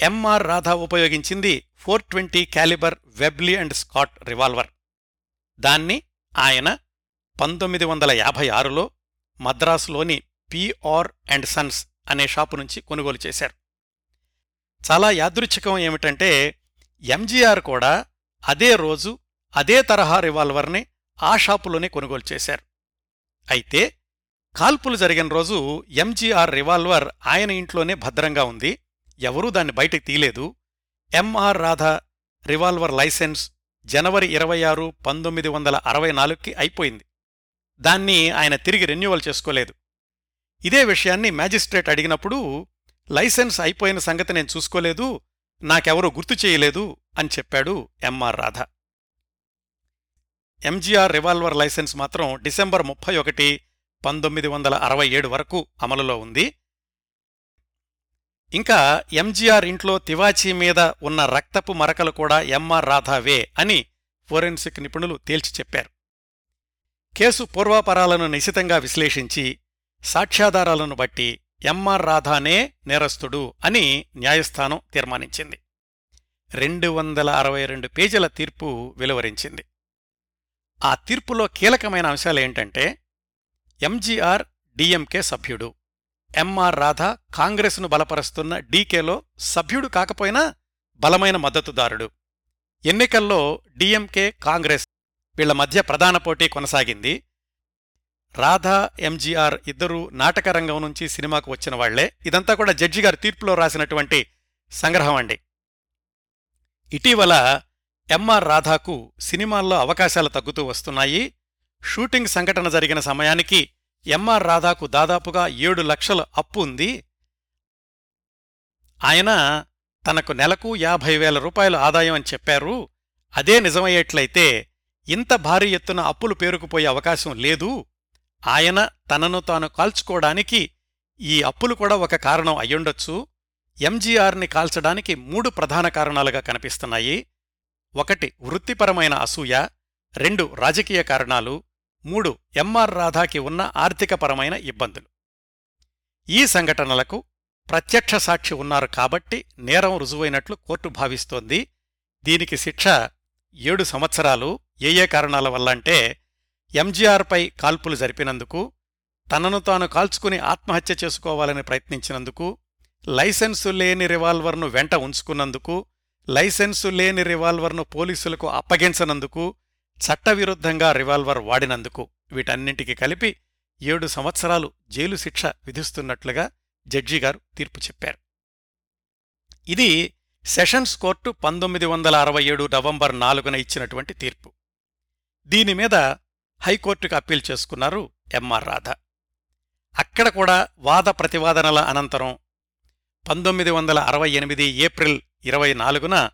M R Radha ఉపయోగించింది four twenty calibre Webley and Scott revolver. దాన్ని ఆయన పంతొమ్మిది వందల యాభై ఆరులో మద్రాసులోని పిఆర్ అండ్ సన్స్ అనే షాపు నుంచి కొనుగోలు చేశారు. చాలా యాదృచ్ఛికం ఏమిటంటే ఎంజీఆర్ కూడా అదే రోజు అదే తరహా రివాల్వర్ని ఆ షాపులోనే కొనుగోలు చేశారు. అయితే కాల్పులు జరిగిన రోజు ఎంజీఆర్ రివాల్వర్ ఆయన ఇంట్లోనే భద్రంగా ఉంది. ఎవరూ దాన్ని బయటకు తీయలేదు. M R Radha revolver licence జనవరి ఇరవై ఆరు పంతొమ్మిది వందల అరవై నాలుగుకి అయిపోయింది. దాన్ని ఆయన తిరిగి రెన్యువల్ చేసుకోలేదు. ఇదే విషయాన్ని మ్యాజిస్ట్రేట్ అడిగినప్పుడు లైసెన్స్ అయిపోయిన సంగతి నేను చూసుకోలేదు నాకెవరూ గుర్తు చేయలేదు అని చెప్పాడు M R Radha. MGR revolver licence మాత్రం డిసెంబర్ ముప్పై ఒకటి పంతొమ్మిది వందల అరవై ఏడు వరకు అమలులో ఉంది. ఇంకా ఎంజీఆర్ ఇంట్లో తివాచీ మీద ఉన్న రక్తపు మరకలు కూడా ఎంఆర్ రాధావే అని ఫోరెన్సిక్ నిపుణులు తేల్చి చెప్పారు. కేసు పూర్వాపరాలను నిశితంగా విశ్లేషించి సాక్ష్యాధారాలను బట్టి ఎంఆర్ రాధానే నేరస్తుడు అని న్యాయస్థానం తీర్మానించింది. రెండు వందల అరవై రెండు పేజీల తీర్పు వెలువరించింది. ఆ తీర్పులో కీలకమైన అంశాలేంటంటే ఎంజీఆర్ డిఎంకే సభ్యుడు ఎంఆర్ రాధ కాంగ్రెస్ను బలపరుస్తున్న డీకేలో సభ్యుడు కాకపోయినా బలమైన మద్దతుదారుడు. ఎన్నికల్లో డిఎంకే కాంగ్రెస్ వీళ్ళ మధ్య ప్రధాన పోటీ కొనసాగింది. రాధా ఎంజీఆర్ ఇద్దరూ నాటకరంగం నుంచి సినిమాకు వచ్చిన వాళ్ళే. ఇదంతా కూడా జడ్జి గారు తీర్పులో రాసినటువంటి సంగ్రహం అండి. ఇటీవల ఎంఆర్ రాధాకు సినిమాల్లో అవకాశాలు తగ్గుతూ వస్తున్నాయి. షూటింగ్ సంఘటన జరిగిన సమయానికి ఎంఆర్ రాధాకు దాదాపుగా ఏడు లక్షల అప్పు ఉంది. ఆయన తనకు నెలకు యాభై వేల రూపాయల ఆదాయం అని చెప్పారు. అదే నిజమయ్యేట్లయితే ఇంత భారీ ఎత్తున అప్పులు పేరుకుపోయే అవకాశం లేదు. ఆయన తనను తాను కాల్చుకోవడానికి ఈ అప్పులు కూడా ఒక కారణం అయ్యుండొచ్చు. ఎంజీఆర్ని కాల్చడానికి మూడు ప్రధాన కారణాలుగా కనిపిస్తున్నాయి. ఒకటి వృత్తిపరమైన అసూయ రెండు రాజకీయ కారణాలు మూడు ఎంఆర్ రాధాకి ఉన్న ఆర్థికపరమైన ఇబ్బందులు. ఈ సంఘటనలకు ప్రత్యక్ష సాక్షి ఉన్నారు కాబట్టి నేరం రుజువైనట్లు కోర్టు భావిస్తోంది. దీనికి శిక్ష ఏడు సంవత్సరాలు. ఏయే కారణాల వల్ల అంటే ఎంజీఆర్పై కాల్పులు జరిపినందుకు తనను తాను కాల్చుకుని ఆత్మహత్య చేసుకోవాలని ప్రయత్నించినందుకు లైసెన్సు లేని రివాల్వర్ను వెంట ఉంచుకున్నందుకు లైసెన్సు లేని రివాల్వర్ను పోలీసులకు అప్పగించనందుకు చట్టవిరుద్ధంగా రివాల్వర్ వాడినందుకు వీటన్నింటికి కలిపి ఏడు సంవత్సరాలు జైలు శిక్ష విధిస్తున్నట్లుగా జడ్జిగారు తీర్పు చెప్పారు. ఇది సెషన్స్ కోర్టు పంతొమ్మిది వందల అరవై ఏడు నవంబర్ నాలుగున ఇచ్చినటువంటి తీర్పు. దీనిమీద హైకోర్టుకు అప్పీల్ చేసుకున్నారు ఎంఆర్ రాధ. అక్కడ కూడా వాద ప్రతివాదనల అనంతరం పంతొమ్మిది వందల అరవై ఎనిమిది ఏప్రిల్ ఇరవై నాలుగున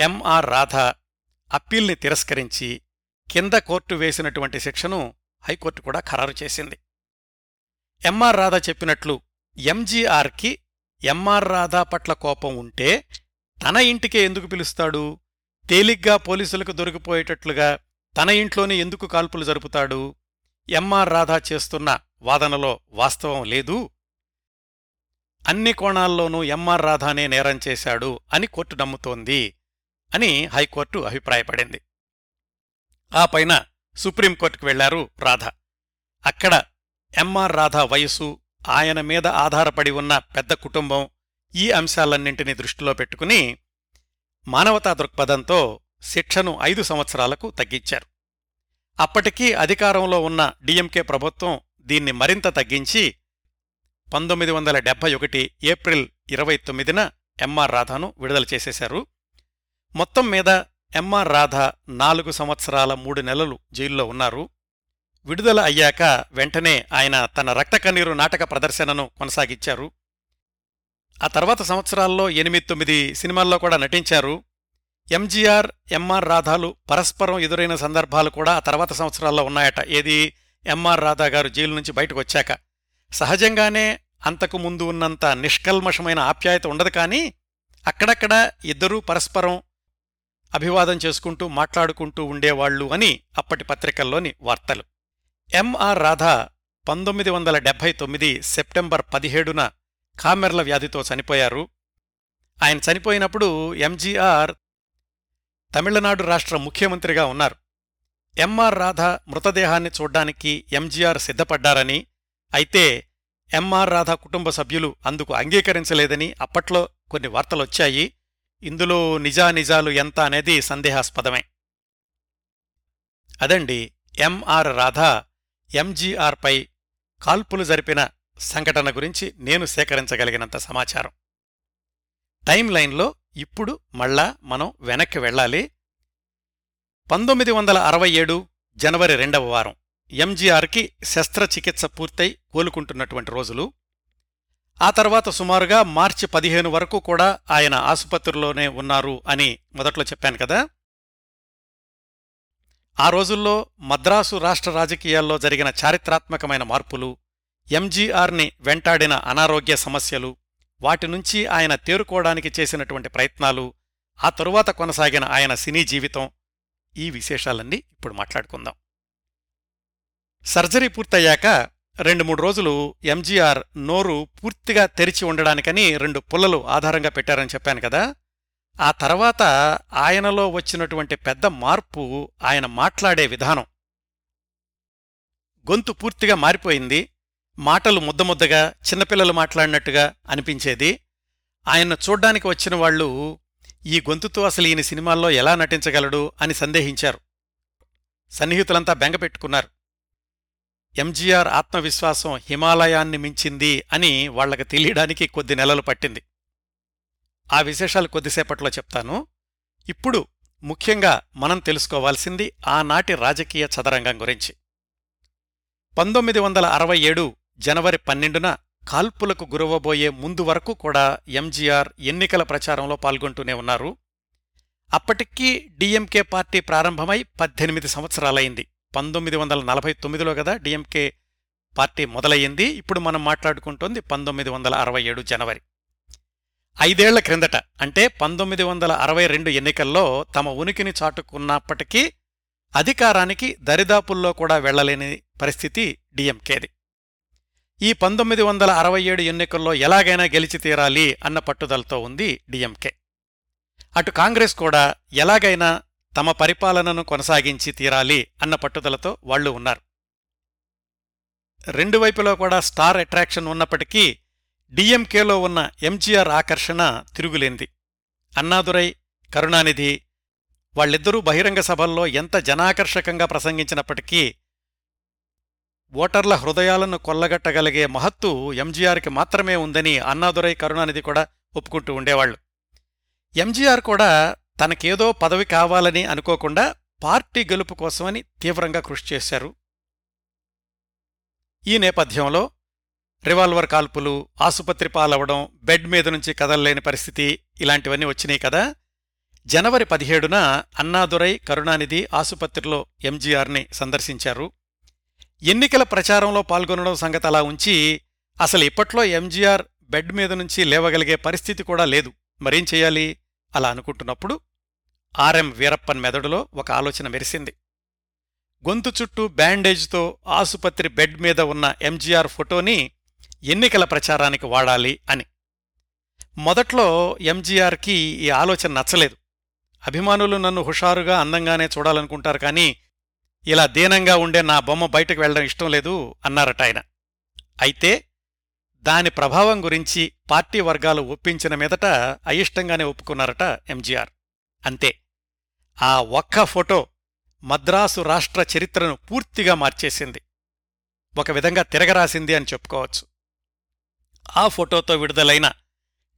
ఎంఆర్ రాధ అప్పీల్ని తిరస్కరించి కింద కోర్టు వేసినటువంటి శిక్షను హైకోర్టు కూడా ఖరారు చేసింది. ఎంఆర్ రాధా చెప్పినట్లు ఎంజీఆర్కి ఎంఆర్ రాధా పట్ల కోపం ఉంటే తన ఇంటికే ఎందుకు పిలుస్తాడు? తేలిగ్గా పోలీసులకు దొరికిపోయేటట్లుగా తన ఇంట్లోనే ఎందుకు కాల్పులు జరుపుతాడు? ఎంఆర్ రాధా చేస్తున్న వాదనలో వాస్తవం లేదు. అన్ని కోణాల్లోనూ ఎంఆర్ రాధానే నేరం చేశాడు అని కోర్టు నమ్ముతోంది అని హైకోర్టు అభిప్రాయపడింది. ఆ పైన సుప్రీంకోర్టుకు వెళ్ళారు రాధ. అక్కడ ఎంఆర్ రాధా వయసు ఆయన మీద ఆధారపడి ఉన్న పెద్ద కుటుంబం ఈ అంశాలన్నింటినీ దృష్టిలో పెట్టుకుని మానవతా దృక్పథంతో శిక్షను ఐదు సంవత్సరాలకు తగ్గించారు. అప్పటికీ అధికారంలో ఉన్న డిఎంకే ప్రభుత్వం దీన్ని మరింత తగ్గించి పంతొమ్మిది వందల డెబ్బై ఒకటి ఏప్రిల్ ఇరవై తొమ్మిదిన ఎంఆర్ రాధాను విడుదల చేసేశారు. మొత్తం మీద ఎంఆర్ రాధ నాలుగు సంవత్సరాల మూడు నెలలు జైల్లో ఉన్నారు. విడుదల అయ్యాక వెంటనే ఆయన తన రక్త కన్నీరు నాటక ప్రదర్శనను కొనసాగించారు. ఆ తర్వాత సంవత్సరాల్లో ఎనిమిది తొమ్మిది సినిమాల్లో కూడా నటించారు. ఎంజీఆర్ ఎంఆర్ రాధాలు పరస్పరం ఎదురైన సందర్భాలు కూడా ఆ తర్వాత సంవత్సరాల్లో ఉన్నాయట. ఏది? ఎంఆర్ రాధా గారు జైలు నుంచి బయటకు వచ్చాక. సహజంగానే అంతకు ముందు ఉన్నంత నిష్కల్మషమైన ఆప్యాయత ఉండదు కానీ అక్కడక్కడ ఇద్దరూ పరస్పరం అభివాదం చేసుకుంటూ మాట్లాడుకుంటూ ఉండేవాళ్ళు అని అప్పటి పత్రికల్లోని వార్తలు. ఎంఆర్ రాధా పంతొమ్మిది వందల డెబ్భై తొమ్మిది సెప్టెంబర్ పదిహేడున కామెర్ల వ్యాధితో చనిపోయారు. ఆయన చనిపోయినప్పుడు ఎంజీఆర్ తమిళనాడు రాష్ట్ర ముఖ్యమంత్రిగా ఉన్నారు. ఎంఆర్ రాధ మృతదేహాన్ని చూడ్డానికి ఎంజీఆర్ సిద్ధపడ్డారని అయితే ఎంఆర్ రాధ కుటుంబ సభ్యులు అందుకు అంగీకరించలేదని అప్పట్లో కొన్ని వార్తలొచ్చాయి. ఇందులో నిజానిజాలు ఎంత అనేది సందేహాస్పదమే. అదండి ఎంఆర్ రాధ ఎంజీఆర్పై కాల్పులు జరిపిన సంఘటన గురించి నేను సేకరించగలిగినంత సమాచారం. టైం లైన్లో ఇప్పుడు మళ్ళా మనం వెనక్కి వెళ్ళాలి. పంతొమ్మిది వందల అరవై ఏడు జనవరి రెండవ వారం. ఎంజీఆర్కి శస్త్రచికిత్స పూర్తయి కోలుకుంటున్నటువంటి రోజులు. ఆ తర్వాత సుమారుగా మార్చి పదిహేను వరకు కూడా ఆయన ఆసుపత్రిలోనే ఉన్నారు అని మొదట్లో చెప్పాను కదా. ఆ రోజుల్లో మద్రాసు రాష్ట్ర రాజకీయాల్లో జరిగిన చారిత్రాత్మకమైన మార్పులు ఎంజీఆర్ని వెంటాడిన అనారోగ్య సమస్యలు వాటి నుంచి ఆయన తేరుకోవడానికి చేసినటువంటి ప్రయత్నాలు ఆ తరువాత కొనసాగిన ఆయన సినీ జీవితం ఈ విశేషాలన్నీ ఇప్పుడు మాట్లాడుకుందాం. సర్జరీ పూర్తయ్యాక రెండు మూడు రోజులు ఎంజీఆర్ నోరు పూర్తిగా తెరిచి ఉండడానికని రెండు పుల్లలు ఆధారంగా పెట్టారని చెప్పాను కదా. ఆ తర్వాత ఆయనలో వచ్చినటువంటి పెద్ద మార్పు ఆయన మాట్లాడే విధానం. గొంతు పూర్తిగా మారిపోయింది. మాటలు ముద్దముద్దగా చిన్నపిల్లలు మాట్లాడినట్టుగా అనిపించేది. ఆయన్ను చూడ్డానికి వచ్చిన వాళ్ళు ఈ గొంతుతో అసలు ఈయన సినిమాల్లో ఎలా నటించగలడు? అని సందేహించారు. సన్నిహితులంతా బెంగపెట్టుకున్నారు ఎంజీఆర్ ఆత్మవిశ్వాసం హిమాలయాన్ని మించింది అని వాళ్ళకు తెలియడానికి కొద్ది నెలలు పట్టింది. ఆ విశేషాలు కొద్దిసేపట్లో చెప్తాను. ఇప్పుడు ముఖ్యంగా మనం తెలుసుకోవాల్సింది ఆనాటి రాజకీయ చదరంగం గురించి. పంతొమ్మిది వందల అరవై ఏడు జనవరి పన్నెండున కాల్పులకు గురవబోయే ముందు వరకు కూడా ఎంజీఆర్ ఎన్నికల ప్రచారంలో పాల్గొంటూనే ఉన్నారు. అప్పటికీ డిఎంకే పార్టీ ప్రారంభమై పద్దెనిమిది సంవత్సరాలైంది. పంతొమ్మిది వందల నలభై తొమ్మిదిలో కదా డిఎంకే పార్టీ మొదలయ్యింది. ఇప్పుడు మనం మాట్లాడుకుంటోంది పంతొమ్మిది వందల అరవై ఏడు జనవరి. ఐదేళ్ళ క్రిందట అంటే పంతొమ్మిది వందల అరవై రెండు ఎన్నికల్లో తమ ఉనికిని చాటుకున్నప్పటికీ అధికారానికి దరిదాపుల్లో కూడా వెళ్ళలేని పరిస్థితి డిఎంకేది. ఈ పంతొమ్మిది వందల అరవై ఏడు ఎన్నికల్లో ఎలాగైనా గెలిచి తీరాలి అన్న పట్టుదలతో ఉంది డిఎంకే. అటు కాంగ్రెస్ కూడా ఎలాగైనా తమ పరిపాలనను కొనసాగించి తీరాలి అన్న పట్టుదలతో వాళ్ళు ఉన్నారు. రెండు వైపులో కూడా స్టార్ అట్రాక్షన్ ఉన్నప్పటికీ డిఎంకేలో ఉన్న ఎంజీఆర్ ఆకర్షణ తిరుగులేంది. అన్నాదురై కరుణానిధి వాళ్ళిద్దరూ బహిరంగ సభల్లో ఎంత జనాకర్షకంగా ప్రసంగించినప్పటికీ ఓటర్ల హృదయాలను కొల్లగట్టగలిగే మహత్తు ఎంజీఆర్కి మాత్రమే ఉందని అన్నాదురై కరుణానిధి కూడా ఒప్పుకుంటూ ఉండేవాళ్ళు ఎంజీఆర్ కూడా తనకేదో పదవి కావాలని అనుకోకుండా పార్టీ గెలుపు కోసమని తీవ్రంగా కృషి చేశారు. ఈ నేపథ్యంలో రివాల్వర్ కాల్పులు ఆసుపత్రి పాలవడం బెడ్ మీద నుంచి కదలలేని పరిస్థితి ఇలాంటివన్నీ వచ్చినాయి కదా. జనవరి పదిహేడున అన్నాదురై కరుణానిధి ఆసుపత్రిలో ఎంజీఆర్ని సందర్శించారు. ఎన్నికల ప్రచారంలో పాల్గొనడం సంగతి అలా ఉంచి అసలు ఇప్పట్లో ఎంజీఆర్ బెడ్ మీద నుంచి లేవగలిగే పరిస్థితి కూడా లేదు. మరేం చేయాలి? అలా అనుకుంటున్నప్పుడు ఆర్ఎం వీరప్పన్ మెదడులో ఒక ఆలోచన మెరిసింది. గొంతు చుట్టూ బ్యాండేజ్తో ఆసుపత్రి బెడ్ మీద ఉన్న ఎంజీఆర్ ఫోటోని ఎన్నికల ప్రచారానికి వాడాలి అని. మొదట్లో ఎంజీఆర్కి ఈ ఆలోచన నచ్చలేదు. అభిమానులు నన్ను హుషారుగా అందంగానే చూడాలనుకుంటారు కానీ ఇలా దీనంగా ఉండే నా బొమ్మ బయటకు వెళ్ళడం ఇష్టం లేదు అన్నారట ఆయన. అయితే దాని ప్రభావం గురించి పార్టీ వర్గాలు ఒప్పించిన మీదట అయిష్టంగానే ఒప్పుకున్నారట ఎంజీఆర్. అంతే. ఆ ఒక్క ఫోటో మద్రాసు రాష్ట్ర చరిత్రను పూర్తిగా మార్చేసింది. ఒక విధంగా తిరగరాసింది అని చెప్పుకోవచ్చు. ఆ ఫోటోతో విడుదలైన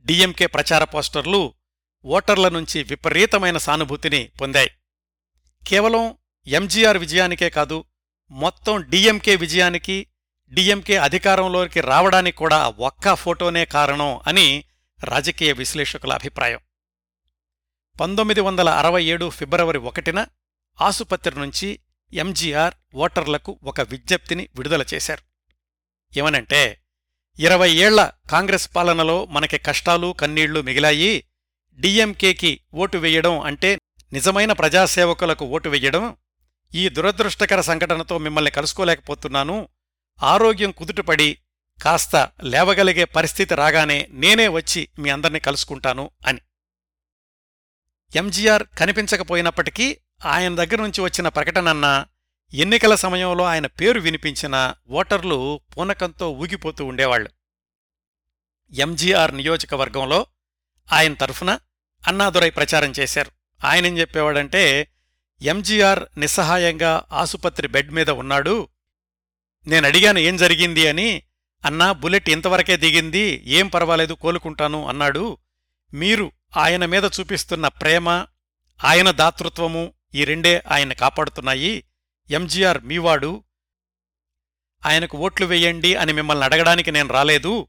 డిఎంకే ప్రచార పోస్టర్లు ఓటర్ల నుంచి విపరీతమైన సానుభూతిని పొందాయి. కేవలం ఎంజీఆర్ విజయానికే కాదు మొత్తం డిఎంకే విజయానికి డిఎంకే అధికారంలోకి రావడానికి కూడా ఒక్క ఫోటోనే కారణం అని రాజకీయ విశ్లేషకుల అభిప్రాయం. పంతొమ్మిది వందల అరవై ఏడు ఫిబ్రవరి ఒకటిన ఆసుపత్రి నుంచి ఎంజీఆర్ ఓటర్లకు ఒక విజ్ఞప్తిని విడుదల చేశారు. ఏమనంటే ఇరవై ఏళ్ళ కాంగ్రెస్ పాలనలో మనకి కష్టాలు కన్నీళ్ళు మిగిలాయి డిఎంకేకి ఓటు వెయ్యడం అంటే నిజమైన ప్రజాసేవకులకు ఓటు వెయ్యడం ఈ దురదృష్టకర సంఘటనతో మిమ్మల్ని కలుసుకోలేకపోతున్నాను ఆరోగ్యం కుదుటపడి కాస్త లేవగలిగే పరిస్థితి రాగానే నేనే వచ్చి మీ అందర్నీ కలుసుకుంటాను అని. ఎంజీఆర్ కనిపించకపోయినప్పటికీ ఆయన దగ్గర నుంచి వచ్చిన ప్రకటనన్నా ఎన్నికల సమయంలో ఆయన పేరు వినిపించిన ఓటర్లు పూనకంతో ఊగిపోతూ ఉండేవాళ్ళు ఎంజీఆర్ నియోజకవర్గంలో ఆయన తరఫున అన్నాదురై ప్రచారం చేశారు. ఆయనేం చెప్పేవాడంటే ఎంజీఆర్ నిస్సహాయంగా ఆసుపత్రి బెడ్ మీద ఉన్నాడు నేను అడిగాను ఏం జరిగింది? అని. అన్నా బుల్లెట్ ఇంతవరకే దిగింది. ఏం పర్వాలేదు కోలుకుంటాను అన్నాడు. మీరు ఆయన మీద చూపిస్తున్న ప్రేమ ఆయన దాతృత్వము ఈ రెండే ఆయన కాపాడుతున్నాయి. ఎంజీఆర్ మీవాడు. ఆయనకు ఓట్లు వెయ్యండి అని మిమ్మల్ని అడగడానికి నేను రాలేదు.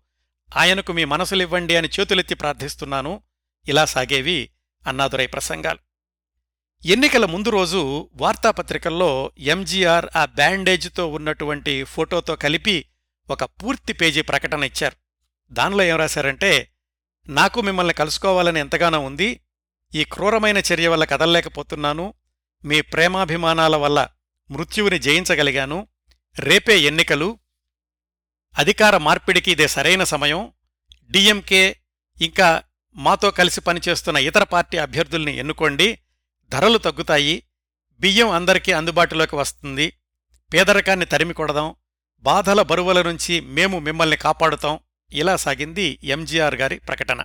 ఆయనకు మీ మనసులివ్వండి అని చేతులెత్తి ప్రార్థిస్తున్నాను. ఇలా సాగేవి అన్నాదురై ప్రసంగాలు. ఎన్నికల ముందు రోజు వార్తాపత్రికల్లో ఎంజీఆర్ ఆ బ్యాండేజ్తో ఉన్నటువంటి ఫోటోతో కలిపి ఒక పూర్తి పేజీ ప్రకటన ఇచ్చారు. దానిలో ఏం రాశారంటే నాకు మిమ్మల్ని కలుసుకోవాలని ఎంతగానో ఉంది. ఈ క్రూరమైన చర్య వల్ల కదల్లేకపోతున్నాను. మీ ప్రేమాభిమానాల వల్ల మృత్యువుని జయించగలిగాను. రేపే ఎన్నికలు. అధికార మార్పిడికి ఇదే సరైన సమయం. డిఎంకే ఇంకా మాతో కలిసి పనిచేస్తున్న ఇతర పార్టీ అభ్యర్థుల్ని ఎన్నుకోండి. ధరలు తగ్గుతాయి బియ్యం అందరికీ అందుబాటులోకి వస్తుంది పేదరికాన్ని తరిమికొడదాం బాధల బరువుల నుంచి మేము మిమ్మల్ని కాపాడుతాం ఇలా సాగింది ఎంజీఆర్ గారి ప్రకటన.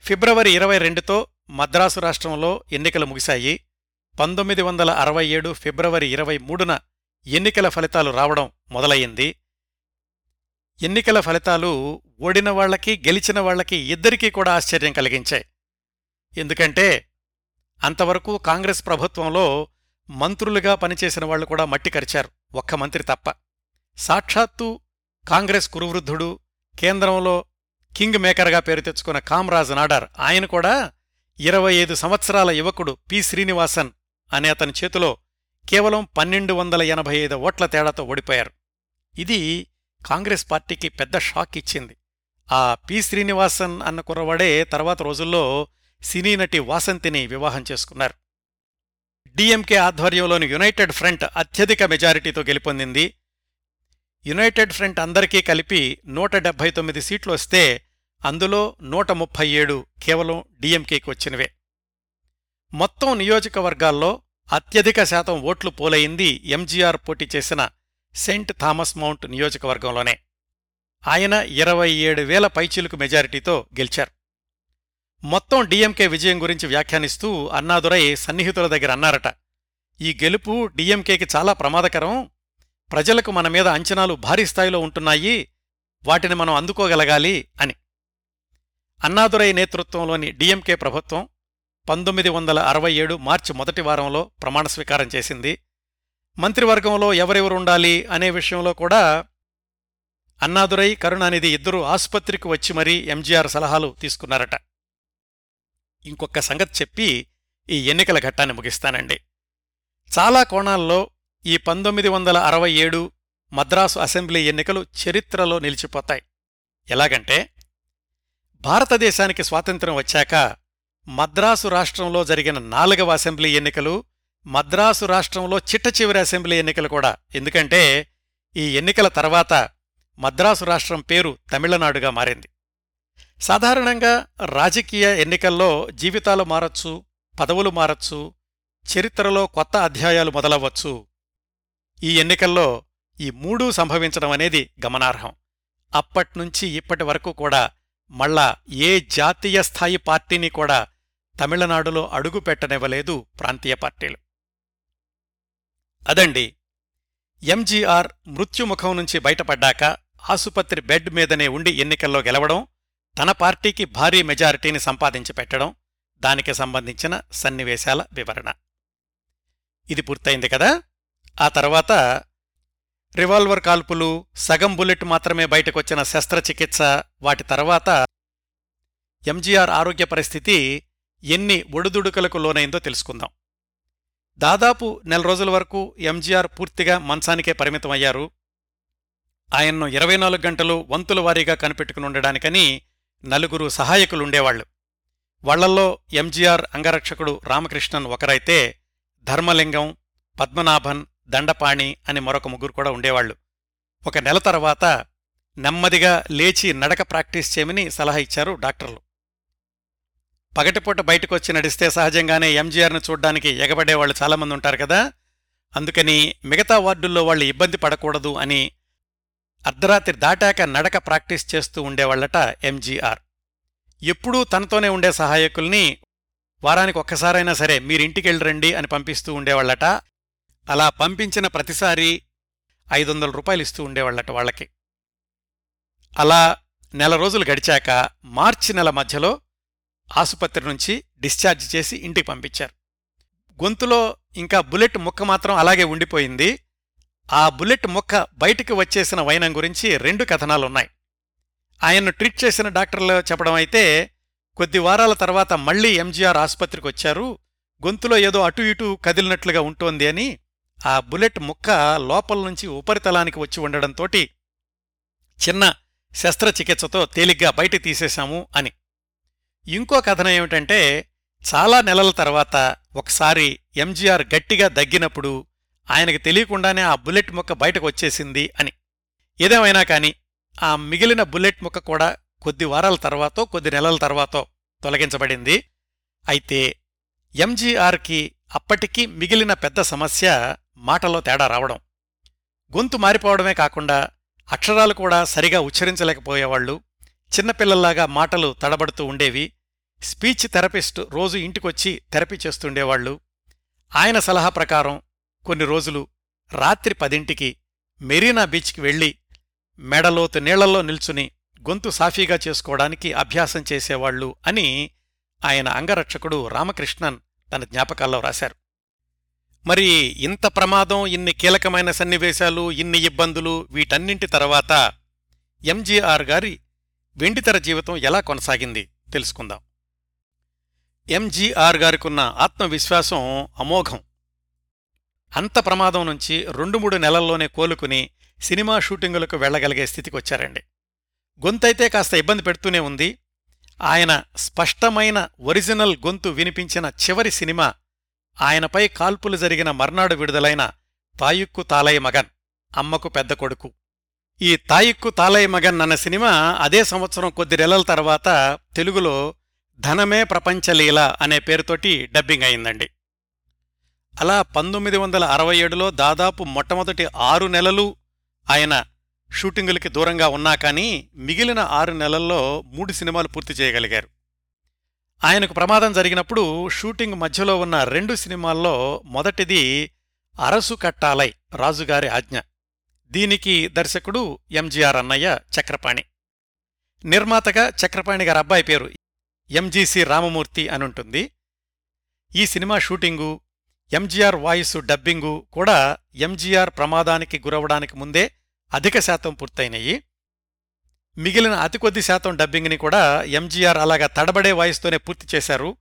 ఫిబ్రవరి ఇరవై రెండుతో మద్రాసు రాష్ట్రంలో ఎన్నికలు ముగిశాయి. పంతొమ్మిది వందల అరవై ఏడు ఫిబ్రవరి ఇరవై మూడున ఎన్నికల ఫలితాలు రావడం మొదలయ్యింది. ఎన్నికల ఫలితాలు ఓడిన వాళ్ళకి గెలిచిన వాళ్ళకి ఇద్దరికీ కూడా ఆశ్చర్యం కలిగించాయి. ఎందుకంటే అంతవరకు కాంగ్రెస్ ప్రభుత్వంలో మంత్రులుగా పనిచేసిన వాళ్ళు కూడా మట్టి కరిచారు. ఒక్క మంత్రి తప్ప. సాక్షాత్తు కాంగ్రెస్ కురువృద్ధుడు కేంద్రంలో కింగ్ మేకర్గా పేరు తెచ్చుకున్న కామ్రాజ్ నాడార్. ఆయన కూడా ఇరవై ఐదు సంవత్సరాల యువకుడు పి. శ్రీనివాసన్ అనే అతని చేతిలో కేవలం పన్నెండు వందల ఎనభై ఐదు ఓట్ల తేడాతో ఓడిపోయారు. ఇది కాంగ్రెస్ పార్టీకి పెద్ద షాక్ ఇచ్చింది. ఆ పి. శ్రీనివాసన్ అన్న కుర్రవాడే తర్వాత రోజుల్లో సినీ నటి వాసంతిని వివాహం చేసుకున్నారు. డిఎంకే ఆధ్వర్యంలోని యునైటెడ్ ఫ్రంట్ అత్యధిక మెజారిటీతో గెలుపొందింది. యునైటెడ్ ఫ్రంట్ అందరికీ కలిపి నూట డెబ్బై తొమ్మిది సీట్లు వస్తే అందులో నూట ముప్పై ఏడు కేవలం డిఎంకేకి వచ్చినవే. మొత్తం నియోజకవర్గాల్లో అత్యధిక శాతం ఓట్లు పోలయింది ఎంజీఆర్ పోటీ చేసిన సెయింట్ థామస్ మౌంట్ నియోజకవర్గంలోనే. ఆయన ఇరవై ఏడు వేల పైచిలుకు మెజారిటీతో గెలిచారు. మొత్తం డిఎంకే విజయం గురించి వ్యాఖ్యానిస్తూ అన్నాదురై సన్నిహితుల దగ్గర అన్నారట. ఈ గెలుపు డిఎంకేకి చాలా ప్రమాదకరం. ప్రజలకు మన మీద అంచనాలు భారీ స్థాయిలో ఉంటున్నాయి. వాటిని మనం అందుకోగలగాలి అని. అన్నాదురై నేతృత్వంలోని డిఎంకే ప్రభుత్వం పంతొమ్మిది వందల అరవై ఏడు మార్చి మొదటి వారంలో ప్రమాణ స్వీకారం చేసింది. మంత్రివర్గంలో ఎవరెవరుండాలి అనే విషయంలో కూడా అన్నాదురై కరుణానిధి ఇద్దరూ ఆసుపత్రికి వచ్చి మరీ ఎంజీఆర్ సలహాలు తీసుకున్నారట. ఇంకొక సంగతి చెప్పి ఈ ఎన్నికల ఘట్టాన్ని ముగిస్తానండి. చాలా కోణాల్లో ఈ పంతొమ్మిది వందల అరవై ఏడు మద్రాసు అసెంబ్లీ ఎన్నికలు చరిత్రలో నిలిచిపోతాయి. ఎలాగంటే భారతదేశానికి స్వాతంత్ర్యం వచ్చాక మద్రాసు రాష్ట్రంలో జరిగిన నాలుగవ అసెంబ్లీ ఎన్నికలు మద్రాసు రాష్ట్రంలో చిట్ట చివరి అసెంబ్లీ ఎన్నికలు కూడా. ఎందుకంటే ఈ ఎన్నికల తర్వాత మద్రాసు రాష్ట్రం పేరు తమిళనాడుగా మారింది. సాధారణంగా రాజకీయ ఎన్నికల్లో జీవితాలు మారచ్చు పదవులు మారచ్చు చరిత్రలో కొత్త అధ్యాయాలు మొదలవ్వచ్చు. ఈ ఎన్నికల్లో ఈ మూడూ సంభవించడం అనేది గమనార్హం. అప్పట్నుంచి ఇప్పటి వరకు కూడా మళ్ళా ఏ జాతీయ స్థాయి పార్టీని కూడా తమిళనాడులో అడుగు పెట్టనివ్వలేదు ప్రాంతీయ పార్టీలు. అదండి ఎంజీఆర్ మృత్యుముఖం నుంచి బయటపడ్డాక ఆసుపత్రి బెడ్ మీదనే ఉండి ఎన్నికల్లో గెలవడం తన పార్టీకి భారీ మెజారిటీని సంపాదించి పెట్టడం దానికి సంబంధించిన సన్నివేశాల వివరణ. ఇది పూర్తయింది కదా? ఆ తర్వాత రివాల్వర్ కాల్పులు సగం బుల్లెట్ మాత్రమే బయటకొచ్చిన శస్త్రచికిత్స వాటి తర్వాత ఎంజీఆర్ ఆరోగ్య పరిస్థితి ఎన్ని ఒడుదుడుకులకు లోనైందో తెలుసుకుందాం. దాదాపు నెల రోజుల వరకు ఎంజీఆర్ పూర్తిగా మంచానికే పరిమితమయ్యారు ఆయన్ను ఇరవై నాలుగు గంటలు వంతుల వారీగా కనిపెట్టుకుని ఉండడానికని నలుగురు సహాయకులుండేవాళ్ళు వాళ్ళల్లో ఎంజీఆర్ అంగరక్షకుడు రామకృష్ణన్ ఒకరైతే ధర్మలింగం పద్మనాభన్ దండపాణి అని మరొక ముగ్గురు కూడా ఉండేవాళ్ళు ఒక నెల తర్వాత నెమ్మదిగా లేచి నడక ప్రాక్టీస్ చేయమని సలహా ఇచ్చారు డాక్టర్లు. పగటిపూట బయటకొచ్చి నడిస్తే సహజంగానే ఎంజీఆర్ను చూడ్డానికి ఎగబడేవాళ్ళు చాలామంది ఉంటారు కదా అందుకని మిగతా వార్డుల్లో వాళ్ళు ఇబ్బంది పడకూడదు అని అర్ధరాత్రి దాటాక నడక ప్రాక్టీస్ చేస్తూ ఉండేవాళ్ళట ఎంజీఆర్. ఎప్పుడూ తనతోనే ఉండే సహాయకుల్ని వారానికి ఒక్కసారైనా సరే మీరింటికెళ్ళరండి అని పంపిస్తూ ఉండేవాళ్ళట అలా పంపించిన ప్రతిసారి ఐదు వందల రూపాయలు ఇస్తూ ఉండేవాళ్ళట వాళ్ళకి. అలా నెల రోజులు గడిచాక మార్చి నెల మధ్యలో ఆసుపత్రి నుంచి డిశ్చార్జ్ చేసి ఇంటికి పంపించారు. గొంతులో ఇంకా బుల్లెట్ ముక్క మాత్రం అలాగే ఉండిపోయింది. ఆ బుల్లెట్ ముక్క బయటికి వచ్చేసిన వైనం గురించి రెండు కథనాలున్నాయి. ఆయన్ను ట్రీట్ చేసిన డాక్టర్లు చెప్పడం అయితే కొద్ది వారాల తర్వాత మళ్ళీ ఎంజీఆర్ ఆసుపత్రికి వచ్చారు. గొంతులో ఏదో అటు ఇటు కదిలినట్లుగా ఉంటోంది అని ఆ బుల్లెట్ ముక్క లోపల నుంచి ఉపరితలానికి వచ్చి ఉండడంతోటి చిన్న శస్త్రచికిత్సతో తేలిగ్గా బయట తీసేశాము అని. ఇంకో కథనం ఏమిటంటే చాలా నెలల తర్వాత ఒకసారి ఎంజీఆర్ గట్టిగా దగ్గినప్పుడు ఆయనకు తెలియకుండానే ఆ బుల్లెట్ ముక్క బయటకు వచ్చేసింది అని. ఏదేమైనా కాని ఆ మిగిలిన బుల్లెట్ ముక్క కూడా కొద్ది వారాల తర్వాతో కొద్ది నెలల తర్వాతో తొలగించబడింది. అయితే ఎంజీఆర్కి అప్పటికీ మిగిలిన పెద్ద సమస్య మాటలో తేడా రావడం. గొంతు మారిపోవడమే కాకుండా అక్షరాలు కూడా సరిగా ఉచ్చరించలేకపోయేవాళ్ళు చిన్నపిల్లల్లాగా మాటలు తడబడుతూ ఉండేవి స్పీచ్ థెరపిస్ట్ రోజు ఇంటికొచ్చి థెరపీ చేస్తుండేవాళ్ళు ఆయన సలహా ప్రకారం కొన్ని రోజులు రాత్రి పదింటికి మెరీనా బీచ్కి వెళ్ళి మెడలోతు నీళ్ళలో నిల్చుని గొంతు సాఫీగా చేసుకోవడానికి అభ్యాసం చేసేవాళ్ళు అని ఆయన అంగరక్షకుడు రామకృష్ణన్ తన జ్ఞాపకాల్లో రాశారు. మరి ఇంత ప్రమాదం ఇన్ని కీలకమైన సన్నివేశాలు ఇన్ని ఇబ్బందులు వీటన్నింటి తర్వాత ఎంజీఆర్ గారి వెండితెర జీవితం ఎలా కొనసాగింది తెలుసుకుందాం. ఎంజీఆర్ గారికున్న ఆత్మవిశ్వాసం అమోఘం. అంత ప్రమాదం నుంచి రెండు మూడు నెలల్లోనే కోలుకుని సినిమా షూటింగులకు వెళ్ళగలిగే స్థితికొచ్చారండి. గొంతైతే కాస్త ఇబ్బంది పెడుతూనే ఉంది. ఆయన స్పష్టమైన ఒరిజినల్ గొంతు వినిపించిన చివరి సినిమా ఆయనపై కాల్పులు జరిగిన మర్నాడు విడుదలైన తాయుక్కు తాలయ్య మగన్ అమ్మకు పెద్ద కొడుకు. ఈ తాయిక్కు తాలయ్య మగన్ అన్న సినిమా అదే సంవత్సరం కొద్ది నెలల తర్వాత తెలుగులో ధనమే ప్రపంచలీల అనే పేరుతోటి డబ్బింగ్ అయిందండి. అలా పంతొమ్మిది వందల అరవై ఏడులో దాదాపు మొట్టమొదటి ఆరు నెలలు ఆయన షూటింగులకి దూరంగా ఉన్నా కానీ మిగిలిన ఆరు నెలల్లో మూడు సినిమాలు పూర్తి చేయగలిగారు. ఆయనకు ప్రమాదం జరిగినప్పుడు షూటింగ్ మధ్యలో ఉన్న రెండు సినిమాల్లో మొదటిది అరసు కట్టాలై రాజుగారి ఆజ్ఞ. దీనికి దర్శకుడు ఎంజీఆర్ అన్నయ్య చక్రపాణి. నిర్మాతగా చక్రపాణి గారి అబ్బాయి పేరు ఎంజీసీ రామమూర్తి అనుంటుంది. ఈ cinema shooting MGR voice dubbing కూడా ఎంజీఆర్ ప్రమాదానికి గురవడానికి ముందే అధిక శాతం పూర్తయినాయి. మిగిలిన అతి కొద్ది శాతం డబ్బింగ్ని కూడా ఎంజీఆర్ అలాగా తడబడే వాయిస్తోనే పూర్తి చేశారు.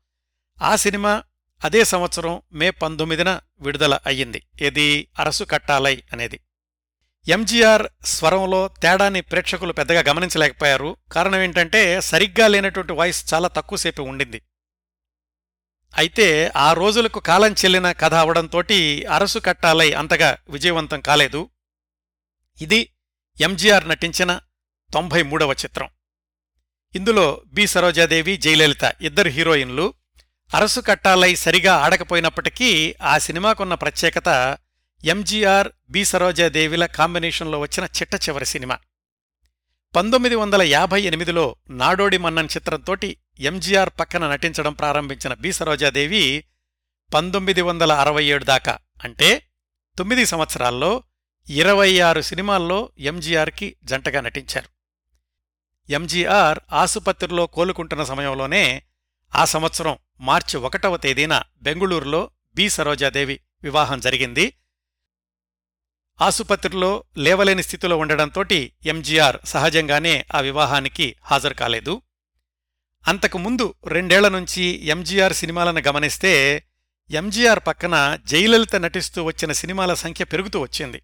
ఆ సినిమా అదే సంవత్సరం మే పంతొమ్మిదిన విడుదల అయ్యింది. ఏది? అరసు కట్టాలై అనేది. ఎంజీఆర్ స్వరంలో తేడాని ప్రేక్షకులు పెద్దగా గమనించలేకపోయారు. కారణం ఏంటంటే సరిగ్గా లేనటువంటి వాయిస్ చాలా తక్కువసేపు ఉండింది. అయితే ఆ రోజులకు కాలం చెల్లిన కథ అవడంతో అరసు కట్టాలై అంతగా విజయవంతం కాలేదు. ఇది ఎంజీఆర్ నటించిన తొంభై మూడవ చిత్రం. ఇందులో బి. సరోజాదేవి జయలలిత ఇద్దరు హీరోయిన్లు. అరసు కట్టాలై సరిగా ఆడకపోయినప్పటికీ ఆ సినిమాకున్న ప్రత్యేకత ఎంజీఆర్ బి. సరోజాదేవిల కాంబినేషన్లో వచ్చిన చిట్ట చివరి సినిమా. పంతొమ్మిది వందల యాభై ఎనిమిదిలో నాడోడి మన్నన్ చిత్రంతోటి ఎంజీఆర్ పక్కన నటించడం ప్రారంభించిన బి. సరోజాదేవి పంతొమ్మిది వందల అరవై ఏడు దాకా. అంటే తొమ్మిది సంవత్సరాల్లో ఇరవై ఆరు సినిమాల్లో ఎంజీఆర్కి జంటగా నటించారు. ఎంజీఆర్ ఆసుపత్రిలో కోలుకుంటున్న సమయంలోనే ఆ సంవత్సరం మార్చి ఒకటవ తేదీన బెంగుళూరులో బి. సరోజాదేవి వివాహం జరిగింది. ఆసుపత్రిలో లేవలేని స్థితిలో ఉండడంతోటి ఎంజీఆర్ సహజంగానే ఆ వివాహానికి హాజరు కాలేదు. అంతకు ముందు రెండేళ్ళ నుంచి ఎంజీఆర్ సినిమాలను గమనిస్తే ఎంజీఆర్ పక్కన జయలలిత నటిస్తూ వచ్చిన సినిమాల సంఖ్య పెరుగుతూ వచ్చింది.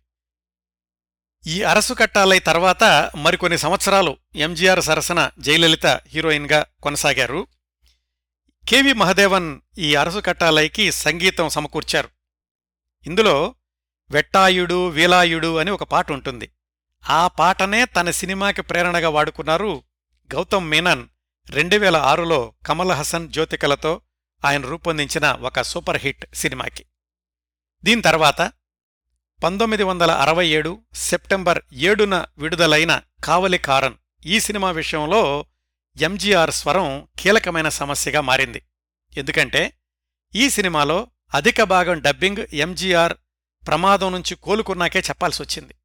ఈ అరసు కట్టాలై తర్వాత మరికొన్ని సంవత్సరాలు ఎంజీఆర్ సరసన జయలలిత హీరోయిన్గా కొనసాగారు. కెవి మహదేవన్ ఈ అరసు కట్టాలైకి సంగీతం సమకూర్చారు. ఇందులో వెట్టాయుడు వీలాయుడు అని ఒక పాట ఉంటుంది. ఆ పాటనే తన సినిమాకి ప్రేరణగా వాడుకున్నారు గౌతమ్ మీనన్. రెండు వేల ఆరులో కమల్ హసన్ జ్యోతికలతో ఆయన రూపొందించిన ఒక సూపర్ హిట్ సినిమాకి. దీని తర్వాత పంతొమ్మిది వందల అరవై ఏడు సెప్టెంబర్ ఏడున విడుదలైన కావలి కారన్ ఈ సినిమా విషయంలో ఎంజీఆర్ స్వరం కీలకమైన సమస్యగా మారింది. ఎందుకంటే ఈ సినిమాలో అధిక భాగం డబ్బింగ్ ఎంజీఆర్ ప్రమాదం నుంచి కోలుకున్నాకే చెప్పాల్సొచ్చింది.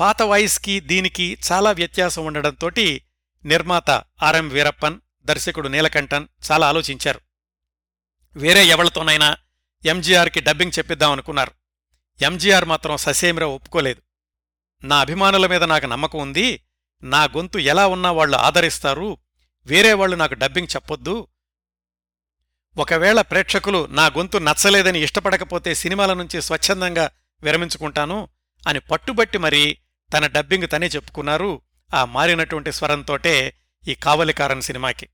పాత వాయిస్కి దీనికి చాలా వ్యత్యాసం ఉండడంతో నిర్మాత ఆర్ఎం వీరప్పన్ దర్శకుడు నీలకంఠన్ చాలా ఆలోచించారు. వేరే ఎవళ్ళతోనైనా ఎంజీఆర్కి డబ్బింగ్ చెప్పిద్దామనుకున్నారు ఎంజీఆర్ మాత్రం ససేమిరా ఒప్పుకోలేదు. నా అభిమానుల మీద నాకు నమ్మకం ఉంది. నా గొంతు ఎలా ఉన్నా వాళ్ళు ఆదరిస్తారు. వేరే వాళ్ళు నాకు డబ్బింగ్ చెప్పొద్దు. ఒకవేళ ప్రేక్షకులు నా గొంతు నచ్చలేదని ఇష్టపడకపోతే సినిమాల నుంచి స్వచ్ఛందంగా విరమించుకుంటాను అని పట్టుబట్టి మరీ తన డబ్బింగ్ తనే చెప్పుకున్నారు ఆ మారినటువంటి స్వరంతోటే ఈ కావలికారన్ సినిమాకి.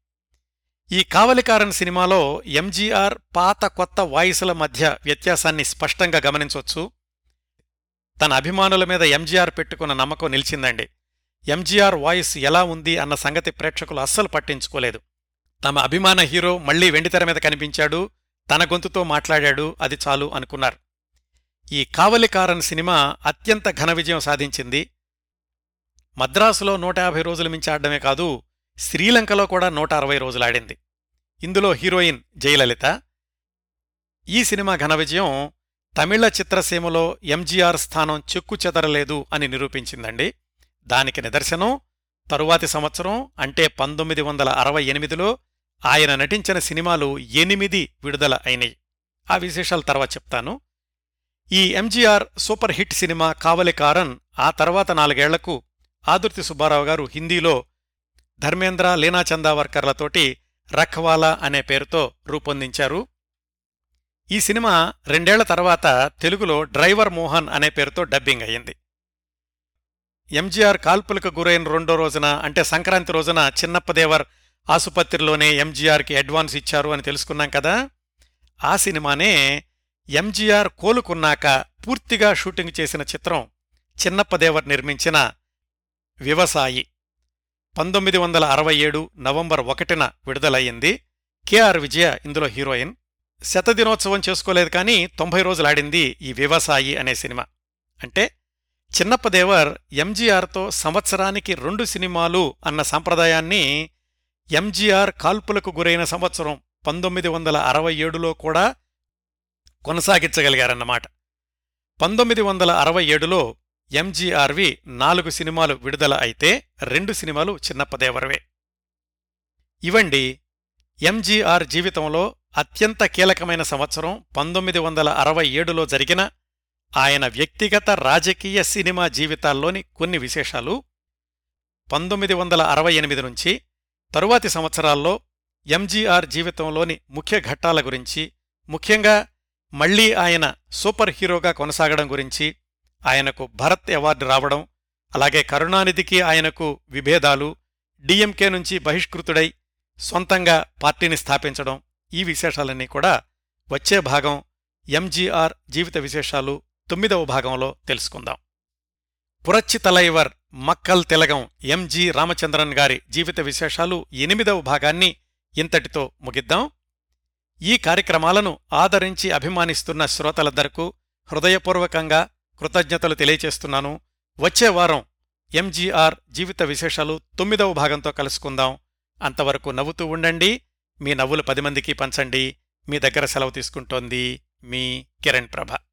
ఈ కావలికారన్ సినిమాలో ఎంజీఆర్ పాత కొత్త వాయిసుల మధ్య వ్యత్యాసాన్ని స్పష్టంగా గమనించొచ్చు. తన అభిమానుల మీద ఎంజీఆర్ పెట్టుకున్న నమ్మకం నిలిచిందండి. ఎంజీఆర్ వాయిస్ ఎలా ఉంది అన్న సంగతి ప్రేక్షకులు అస్సలు పట్టించుకోలేదు. తమ అభిమాన హీరో మళ్ళీ వెండితెర మీద కనిపించాడు తన గొంతుతో మాట్లాడాడు అది చాలు అనుకున్నారు. ఈ కావలికారన్ సినిమా అత్యంత ఘన విజయం సాధించింది. మద్రాసులో నూట యాభై రోజులు మించి ఆడమే కాదు శ్రీలంకలో కూడా నూట అరవై రోజులాడింది ఇందులో హీరోయిన్ జయలలిత. ఈ సినిమా ఘన విజయం తమిళ చిత్రసీమలో ఎంజీఆర్ స్థానం చెక్కు చెదరలేదు అని నిరూపించిందండి. దానికి నిదర్శనం తరువాతి సంవత్సరం అంటే పంతొమ్మిది వందల అరవై ఎనిమిదిలో ఆయన నటించిన సినిమాలు ఎనిమిది విడుదల అయినాయి. ఆ విశేషాలు తర్వాత చెప్తాను. ఈ MGR super hit cinema Kavalkaran ఆ తర్వాత నాలుగేళ్ళకు ఆదుర్తి సుబ్బారావు గారు హిందీలో ధర్మేంద్ర లీనా చందావర్కర్లతోటి రఖ్వాలా అనే పేరుతో రూపొందించారు. ఈ సినిమా రెండేళ్ళ తర్వాత తెలుగులో డ్రైవర్ మోహన్ అనే పేరుతో డబ్బింగ్ అయింది ఎంజీఆర్ కాల్పులకు గురైన రెండో రోజున అంటే సంక్రాంతి రోజున చిన్నప్పదేవర్ ఆసుపత్రిలోనే ఎంజీఆర్కి అడ్వాన్స్ ఇచ్చారు అని తెలుసుకున్నాం కదా. ఆ సినిమానే ఎంజీఆర్ కోలుకున్నాక పూర్తిగా షూటింగ్ చేసిన చిత్రం చిన్నప్పదేవర్ నిర్మించిన వ్యవసాయి. పంతొమ్మిది వందల అరవై ఏడు నవంబర్ ఒకటిన విడుదలయ్యింది. కెఆర్ విజయ ఇందులో హీరోయిన్. శతదినోత్సవం చేసుకోలేదు కానీ తొంభై రోజులాడింది ఈ వ్యవసాయి అనే సినిమా. అంటే చిన్నప్పదేవర్ ఎంజీఆర్తో సంవత్సరానికి రెండు సినిమాలు అన్న సంప్రదాయాన్ని ఎంజీఆర్ కాల్పులకు గురైన సంవత్సరం పంతొమ్మిది వందల అరవై ఏడులో కూడా కొనసాగించగలిగారన్నమాట. పంతొమ్మిది వందల అరవై ఏడులో ఎంజీఆర్వి నాలుగు సినిమాలు విడుదల అయితే రెండు సినిమాలు చిన్నప్పదేవరవే ఇవండి ఎంజీఆర్ జీవితంలో అత్యంత కీలకమైన సంవత్సరం పంతొమ్మిది వందల అరవై ఏడులో జరిగిన ఆయన వ్యక్తిగత రాజకీయ సినిమా జీవితాల్లోని కొన్ని విశేషాలు. పంతొమ్మిది వందల అరవై ఎనిమిది నుంచి తరువాతి సంవత్సరాల్లో ఎంజీఆర్ జీవితంలోని ముఖ్య ఘట్టాల గురించి ముఖ్యంగా మళ్ళీ ఆయన సూపర్ హీరోగా కొనసాగడం గురించి ఆయనకు భరత్ అవార్డు రావడం అలాగే కరుణానిధికి ఆయనకు విభేదాలు డిఎంకే నుంచి బహిష్కృతుడై సొంతంగా పార్టీని స్థాపించడం ఈ విశేషాలన్నీ కూడా వచ్చే భాగం ఎంజీఆర్ జీవిత విశేషాలు తొమ్మిదవ భాగంలో తెలుసుకుందాం. పురచ్చి తలైవర్ మక్కల్ తెలగం ఎంజి రామచంద్రన్ గారి జీవిత విశేషాలు ఎనిమిదవ భాగాన్ని ఇంతటితో ముగిద్దాం. ఈ కార్యక్రమాలను ఆదరించి అభిమానిస్తున్న శ్రోతలందరకు హృదయపూర్వకంగా కృతజ్ఞతలు తెలియచేస్తున్నాను. వచ్చే వారం ఎంజీఆర్ జీవిత విశేషాలు తొమ్మిదవ భాగంతో కలుసుకుందాం. అంతవరకు నవ్వుతూ ఉండండి. మీ నవ్వులు పది మందికి పంచండి. మీ దగ్గర సెలవు తీసుకుంటోంది మీ కిరణ్ ప్రభ.